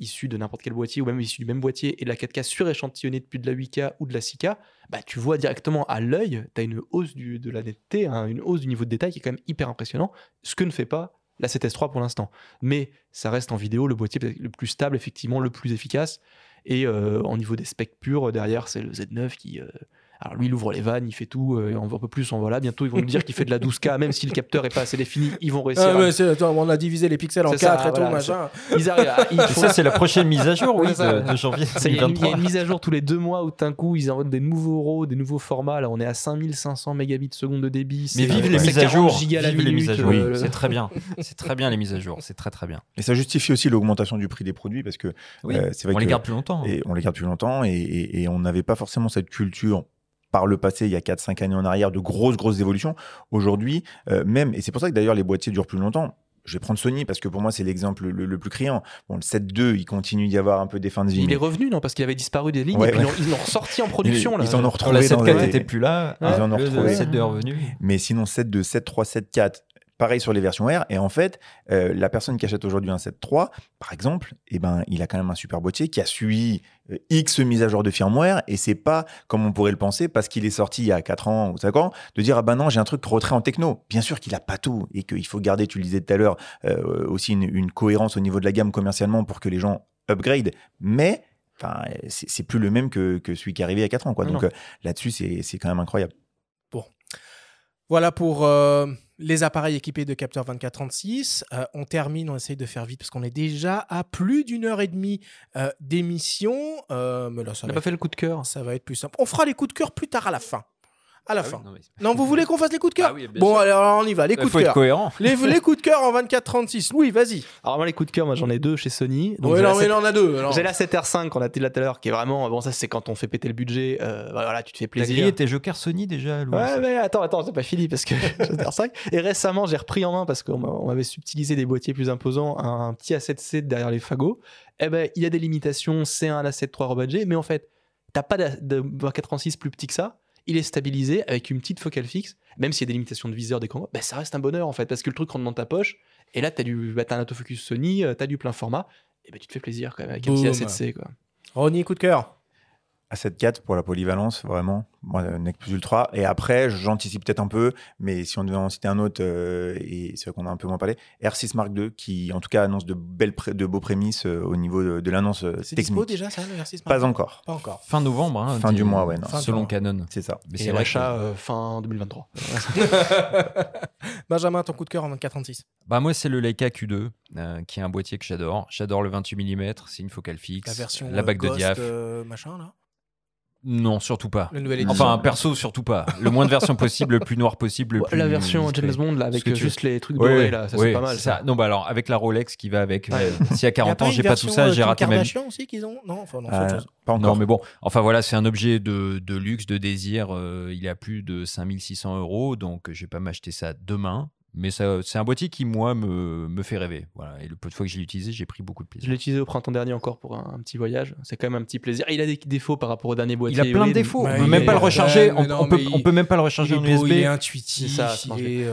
issue de n'importe quel boîtier ou même issue du même boîtier et de la 4K suréchantillonnée depuis de la 8K ou de la 6K, bah, tu vois directement à l'œil, tu as une hausse du, de la netteté, hein, une hausse du niveau de détail qui est quand même hyper impressionnant, ce que ne fait pas la 7S3 pour l'instant. Mais ça reste en vidéo le boîtier le plus stable, effectivement, le plus efficace. Et euh, au niveau des specs purs, derrière, c'est le Z9 qui, euh, alors lui, il ouvre les vannes, il fait tout, euh, et on veut un peu plus, on voilà. Bientôt, ils vont nous dire qu'il fait de la 12K, même si le capteur est pas assez défini, ils vont réussir. Ah, on a divisé les pixels en 4 et tout, machin. Ils arrivent Ça, c'est la prochaine mise à jour, oui, de, janvier. Il y, a une mise à jour tous les deux mois où d'un coup, ils envoient des nouveaux RAW, des nouveaux formats. Là, on est à 5500 mégabits seconde de débit. Mais vive les mises à jour. Vive les mises à jour. Euh, c'est très bien. C'est très bien les mises à jour. C'est très très bien. Et ça justifie aussi l'augmentation du prix des produits parce que euh, c'est vrai on les garde plus longtemps. Et on les garde plus longtemps et on n'avait pas forcément cette culture par le passé, il y a 4-5 années en arrière, de grosses, grosses évolutions. Aujourd'hui, même, et c'est pour ça que d'ailleurs les boîtiers durent plus longtemps, je vais prendre Sony parce que pour moi c'est l'exemple le, plus criant. Bon, le 7.2, il continue d'y avoir un peu des fins de vie. Il est revenu, non? Parce qu'il avait disparu des lignes et puis ils l'ont ressorti en production. Ils, en ont retrouvé. La 7.4 n'était plus là. Ils en ont retrouvé. Le 7.2 est revenu. Mais sinon, 7.2, 7.3, 7.4, Pareil sur les versions R. Et en fait, euh, la personne qui achète aujourd'hui un 7.3, par exemple, eh ben, il a quand même un super boîtier qui a suivi euh, X mises à jour de firmware. Et c'est pas, comme on pourrait le penser, parce qu'il est sorti il y a 4 ans ou 5 ans, de dire, ah ben non, j'ai un truc retrait en techno. Bien sûr qu'il a pas tout et qu'il faut garder, tu le disais tout à l'heure, euh, aussi une, cohérence au niveau de la gamme commercialement pour que les gens upgrade. Mais, enfin, c'est plus le même que, que, celui qui est arrivé il y a 4 ans, quoi. Donc là-dessus, c'est quand même incroyable. Bon. Voilà pour les appareils équipés de capteur 2436. Euh, on termine, on essaye de faire vite parce qu'on est déjà à plus d'une heure et demie euh, d'émission. Euh, mais là, ça on n'a pas fait le coup de cœur. Ça va être plus simple. On fera les coups de cœur plus tard à la fin à la ah fin. non, vous voulez qu'on fasse les coups de cœur ah Bon, alors on y va. Les coups de cœur. cohérent. Les, les, coups de cœur en 24-36. Oui, vas-y. Alors, moi, les coups de cœur, moi j'en ai deux chez Sony. Donc oui, non, mais il en a deux. J'ai la 7R5 qu'on a dit là tout à l'heure, qui est vraiment. Bon, ça, c'est quand on fait péter le budget. Euh, bah, voilà, tu te fais plaisir. T'as grillé tes jokers Sony déjà, Louis Ouais, mais attends, attends, c'est pas fini parce que 7R5. Et récemment, j'ai repris en main parce qu'on m'avait subtilisé des boîtiers plus imposants, un petit A7C derrière les fagots. Eh ben, il y a des limitations C1 à la 7.3 rebadgé, mais en fait, t'as pas de 2436 plus petit que ça il est stabilisé avec une petite focale fixe, même s'il y a des limitations de viseur, des combats, bah, ça reste un bonheur en fait, parce que le truc rentre dans ta poche, et là, tu as, du, bah, as un autofocus Sony, euh, tu as du plein format, et bah, tu te fais plaisir quand même avec un petit A7C. Quoi. Ronnie, coup de cœur à 7.4 pour la polyvalence, vraiment. Moi, Nec plus Ultra. Et après, j'anticipe peut-être un peu, mais si on devait en citer un autre, euh, et c'est vrai qu'on a un peu moins parlé, R6 Mark II, qui en tout cas annonce de, belles de beaux prémices euh, au niveau de, l'annonce euh, technique. C'est déjà ça, le R6 Mark Pas encore. Pas encore. Fin novembre. Hein, fin du mois, ouais. selon Canon. C'est ça. Mais c'est l'achat fin 2023. Benjamin, ton coup de cœur en 2436 bah Moi, c'est le Leica Q2, qui est un boîtier que j'adore. J'adore le 28 mm, c'est une focale fixe. La version la bague de diaph. machin, là non, surtout pas. Enfin, perso, surtout pas. Le moins de versions possible, le plus noir possible. Le plus la version James Bond, là, avec juste les trucs dorés, là, ça c'est pas mal. Ça. Non, bah alors, avec la Rolex qui va avec. Euh, si à 40 ans, j'ai pas tout ça, j'ai raté ma vie. aussi qu'ils ont? Non, enfin, non, euh, Pas encore. Non, mais bon, enfin voilà, c'est un objet de, de, luxe, de désir. Euh, il est à plus de 5600 euros, donc je vais pas m'acheter ça demain. Mais c'est un boîtier qui, moi, me, me, fait rêver. Voilà. Et le peu de fois que je l'ai utilisé, j'ai pris beaucoup de plaisir. Je l'ai utilisé au printemps dernier encore pour un, petit voyage. C'est quand même un petit plaisir. il a des défauts par rapport au dernier boîtier. Il a plein de défauts. on peut même pas le recharger. on, peut, on, peut, même pas le recharger en USB. Il est intuitif.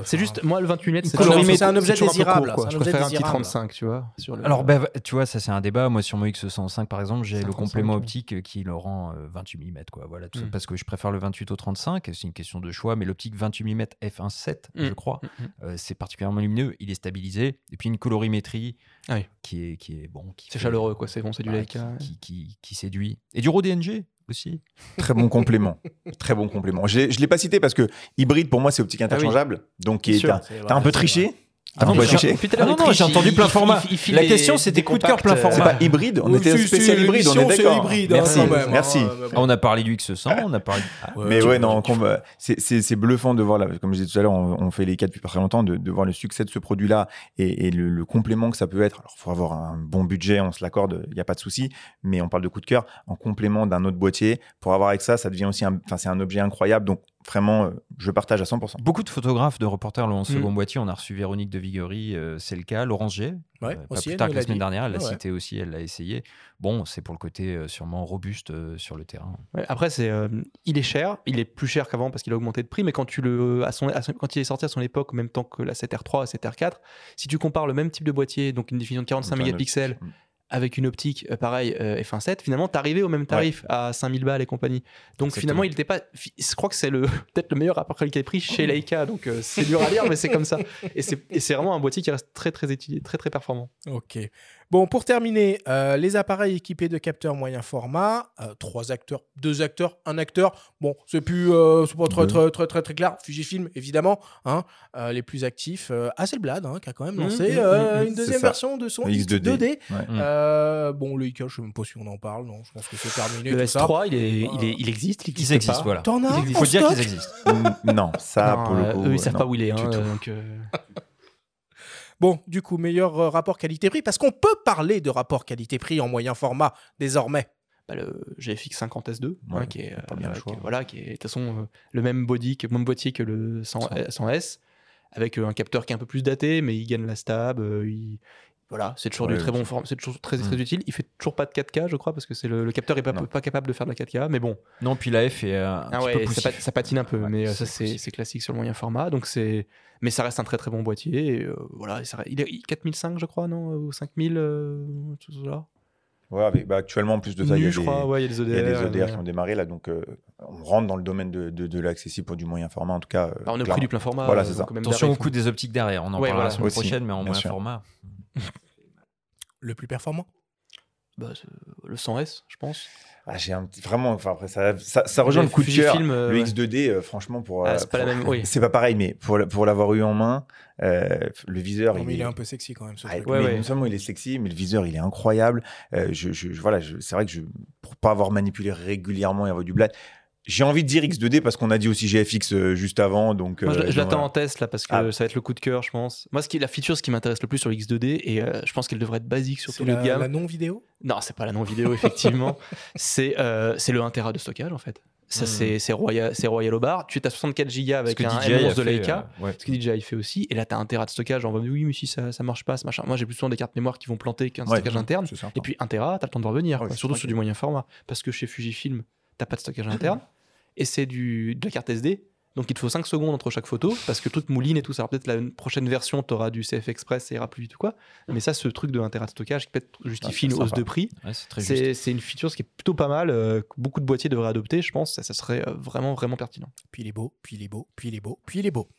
C'est juste, moi, le 28 mètres, c'est un objet désirable. Je préfère un petit 35, tu vois. Alors, bah, tu vois, ça, c'est un débat. Moi, sur mon X105, par exemple, j'ai le complément optique qui le rend 28 euh, mm. Quoi. Voilà, tout mm. parce que je préfère le 28 au 35. C'est une question de choix. Mais l'optique 28 mm f1.7, je crois, mm, euh, c'est particulièrement il est stabilisé. Et puis une colorimétrie ah qui, est, qui est bon. C'est chaleureux, quoi. C'est bon, c'est du Leica. Qui, qui, séduit. Et du RAW DNG aussi. Très bon complément. Très bon complément. Je ne l'ai pas cité parce que hybride, pour moi, c'est optique ah interchangeable. Donc, tu as, un peu triché. Ah non, non, j'ai entendu plein format. La question, c'était coup de cœur plein format. C'est pas hybride, on était spécial hybride, on est d'accord. Merci, hein, merci. On a parlé du X100, on a parlé. Mais ouais, non, c'est bluffant de voir, comme je disais tout à l'heure, on fait les cas depuis très longtemps, de voir le succès de ce produit-là et le complément que ça peut être. Alors, il faut avoir un bon budget, on se l'accorde, il n'y a pas de souci, mais on parle de coup de cœur en complément d'un autre boîtier. Pour avoir avec ça, ça devient aussi, enfin, c'est un objet incroyable. Donc, vraiment, euh, je partage à 100%. Beaucoup de photographes, de reporters l'ont en second mm. boîtier. On a reçu Véronique de Viguerie, euh, c'est le cas. Laurence G, ouais, euh, pas plus tard que la semaine dernière, elle l'a cité aussi, elle l'a essayé. Bon, c'est pour le côté sûrement robuste sur le terrain. après, c'est, il est cher, il est plus cher qu'avant parce qu'il a augmenté de prix, mais quand, tu le, à son, quand il est sorti à son époque, en même temps que la 7R3 et la 7R4, si tu compares le même type de boîtier, donc une définition de 45 mégapixels, mm avec une optique euh, pareil euh, F1.7, finalement, t'arrivais au même tarif à 5000 balles et compagnie. Donc finalement, il n'était pas. Je crois que c'est le peut-être le meilleur rapport qualité-prix chez Leica. Donc euh, c'est dur à dire, mais c'est comme ça. Et c'est vraiment un boîtier qui reste très très étudié, très très performant. Ok. Bon, pour terminer, euh, les appareils équipés de capteurs moyen format, euh, trois acteurs, deux acteurs, un acteur. Bon, c'est plus, euh, pas très, très, très, très, très, clair. Fujifilm, évidemment, hein, les plus actifs. Hasselblad, hein, qui a quand même mmh, lancé mmh, mmh, une deuxième version de son X2D. bon, le IK, je sais même pas si on en parle. Non, je pense que c'est terminé. Le S3, Il, est, il, est, il existe. Il existe, existe voilà. T'en as Il faut dire qu'ils existent. non, ça, pour le coup. Eux, ils savent pas où il est. Hein, donc, Bon, du coup, meilleur euh, rapport qualité-prix, parce qu'on peut parler de rapport qualité-prix en moyen format désormais. bah, le GFX 50 S2, hein, qui est, voilà, qui est de toute façon le même body, que, le même boîtier que le 100, 100S, avec un capteur qui est un peu plus daté, mais il gagne la stab, il, voilà, c'est toujours du très bon forme, c'est toujours très, très mm. utile. Il fait toujours pas de 4K, je crois, parce que c'est le, capteur est pas, pas capable de faire de la 4K, mais bon. Non, puis la F est euh, un ah peu ça, patine un peu, mais euh, ça c'est classique sur le moyen format. Donc c'est, mais ça reste un très très bon boîtier. Et, euh, voilà, il est 4005, je crois, non, ou 5000, tout ça. Ouais, bah, actuellement, en plus de ça, il y, a des, ouais, y a des ODR, y a des ODR qui ont démarré là, donc on rentre dans le domaine de, de, l'accessible pour du moyen format, en tout cas. Bah, on est pris du plein format. Voilà, c'est ça. Attention au coût des optiques derrière, on en parlera la semaine prochaine, mais en moyen format. le plus performant bah, Le 100S, je pense. Ah, j'ai un petit, vraiment, enfin après ça, ça, rejoint le coup de cœur. le X2D, euh, franchement, pour, ah, c'est pas la même. Oui. C'est pas pareil, mais pour pour l'avoir eu en main, euh, le viseur. il, il est... un peu sexy quand même. Ce ah, Non seulement il est sexy, mais le viseur il est incroyable. Euh, je, je, voilà, c'est vrai que je, pour pas avoir manipulé régulièrement et avoir du blade, j'ai envie de dire X2D parce qu'on a dit aussi GFX euh, juste avant. Donc, Moi, je, euh, l'attends en test là parce que ah. ça va être le coup de cœur, je pense. Moi, ce qui est la feature, ce qui m'intéresse le plus sur X2D, et euh, je pense qu'elle devrait être basique sur tout le gamme. la non-vidéo? Non, c'est pas la non-vidéo, effectivement. c'est c'est le 1 Tera de stockage en fait. Ça, hmm. c'est Royal, Royal au bar. Tu es à 64 Go avec un M11 de Leica. Ce que DJI fait aussi. Et là, tu as un Tera de stockage. On va dire, oui, mais si ça, ça marche pas, ça machin. Moi, j'ai plus souvent des cartes mémoire qui vont planter qu'un stockage interne. Et puis, 1 Tera, tu as le temps de revenir. surtout sur du moyen format. Parce que chez Fujifilm, tu pas de stockage interne et c'est de la carte SD. Donc il te faut 5 secondes entre chaque photo parce que le truc mouline et tout ça. Peut-être la prochaine version, tu auras du CF Express, ça ira plus vite ou quoi. Mais ça, ce truc de 1 de stockage qui peut-être justifie une hausse de prix, c'est une feature qui est plutôt pas mal. Euh, beaucoup de boîtiers devraient adopter, je pense. Ça, ça serait euh, vraiment, vraiment pertinent. Puis il est beau, puis il est beau, puis il est beau, puis il est beau.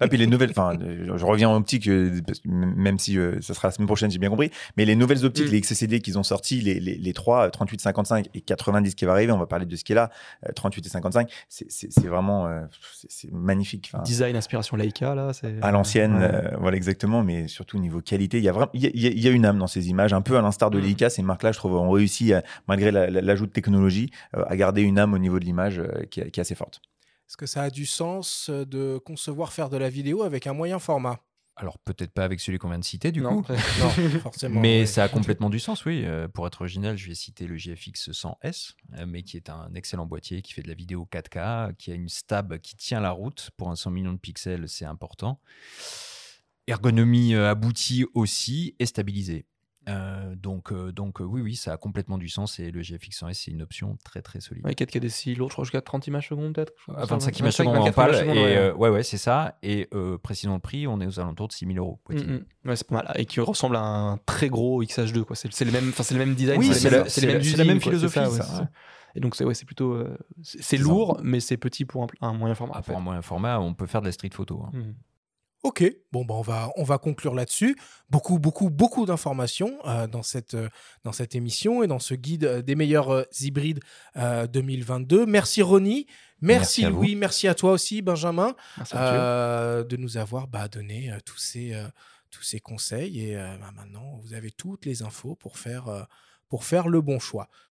Ah, puis les nouvelles, enfin, je reviens en optique, euh, même si euh, ça sera la semaine prochaine, j'ai bien compris. Mais les nouvelles optiques, mm. les XCD qu'ils ont sortis, les, les, les 3, 38, 55 et 90 qui va arriver, on va parler de ce qui est là, 38 et 55, c'est vraiment euh, c'est magnifique. Design, inspiration Leica, là. À l'ancienne, voilà exactement, mais surtout niveau qualité, il y, a vraiment, il, y a, une âme dans ces images, un peu à l'instar de mm. Leica, ces marques-là, je trouve, ont réussi, malgré l'ajout de technologie, à garder une âme au niveau de l'image qui, qui est assez forte. Est-ce que ça a du sens de concevoir faire de la vidéo avec un moyen format? Alors peut-être pas avec celui qu'on vient de citer du coup. non, forcément. Mais ça a complètement du sens, oui. pour être original, je vais citer le GFX 100S, mais qui est un excellent boîtier, qui fait de la vidéo 4K, qui a une stab qui tient la route. Pour un 100 millions de pixels, c'est important. Ergonomie aboutie aussi et stabilisée. Euh, donc, euh, donc euh, oui, oui, ça a complètement du sens et le GFX 100S, c'est une option très très solide. Ouais, 4K DCI, l'autre, je crois jusqu'à 30 images secondes peut-être 25 images secondes en pâle. Et, ouais, ouais, c'est ça. Et précisément le prix, on est aux alentours de 6000 euros. Mm, mm. Ouais, c'est pas mal. Et qui ressemble à un très gros XH2. Quoi. C'est, le, même, c'est le même design. Oui, c'est, la, même philosophie. Ça, Et donc, c'est, ouais, c'est plutôt. c'est, lourd, mais c'est petit pour un, moyen format. Ah, pour un moyen format, on peut faire de la street photo. Hein. Mm. Ok, bon, bah on, va, on va conclure là-dessus. Beaucoup, beaucoup, beaucoup d'informations euh, dans, cette, euh, dans cette émission et dans ce guide euh, des meilleurs hybrides 2022. Merci Ronnie, merci, Louis, merci à toi aussi Benjamin de nous avoir bah, donné tous, ces, tous ces conseils. Et bah, maintenant, vous avez toutes les infos pour faire, pour faire le bon choix.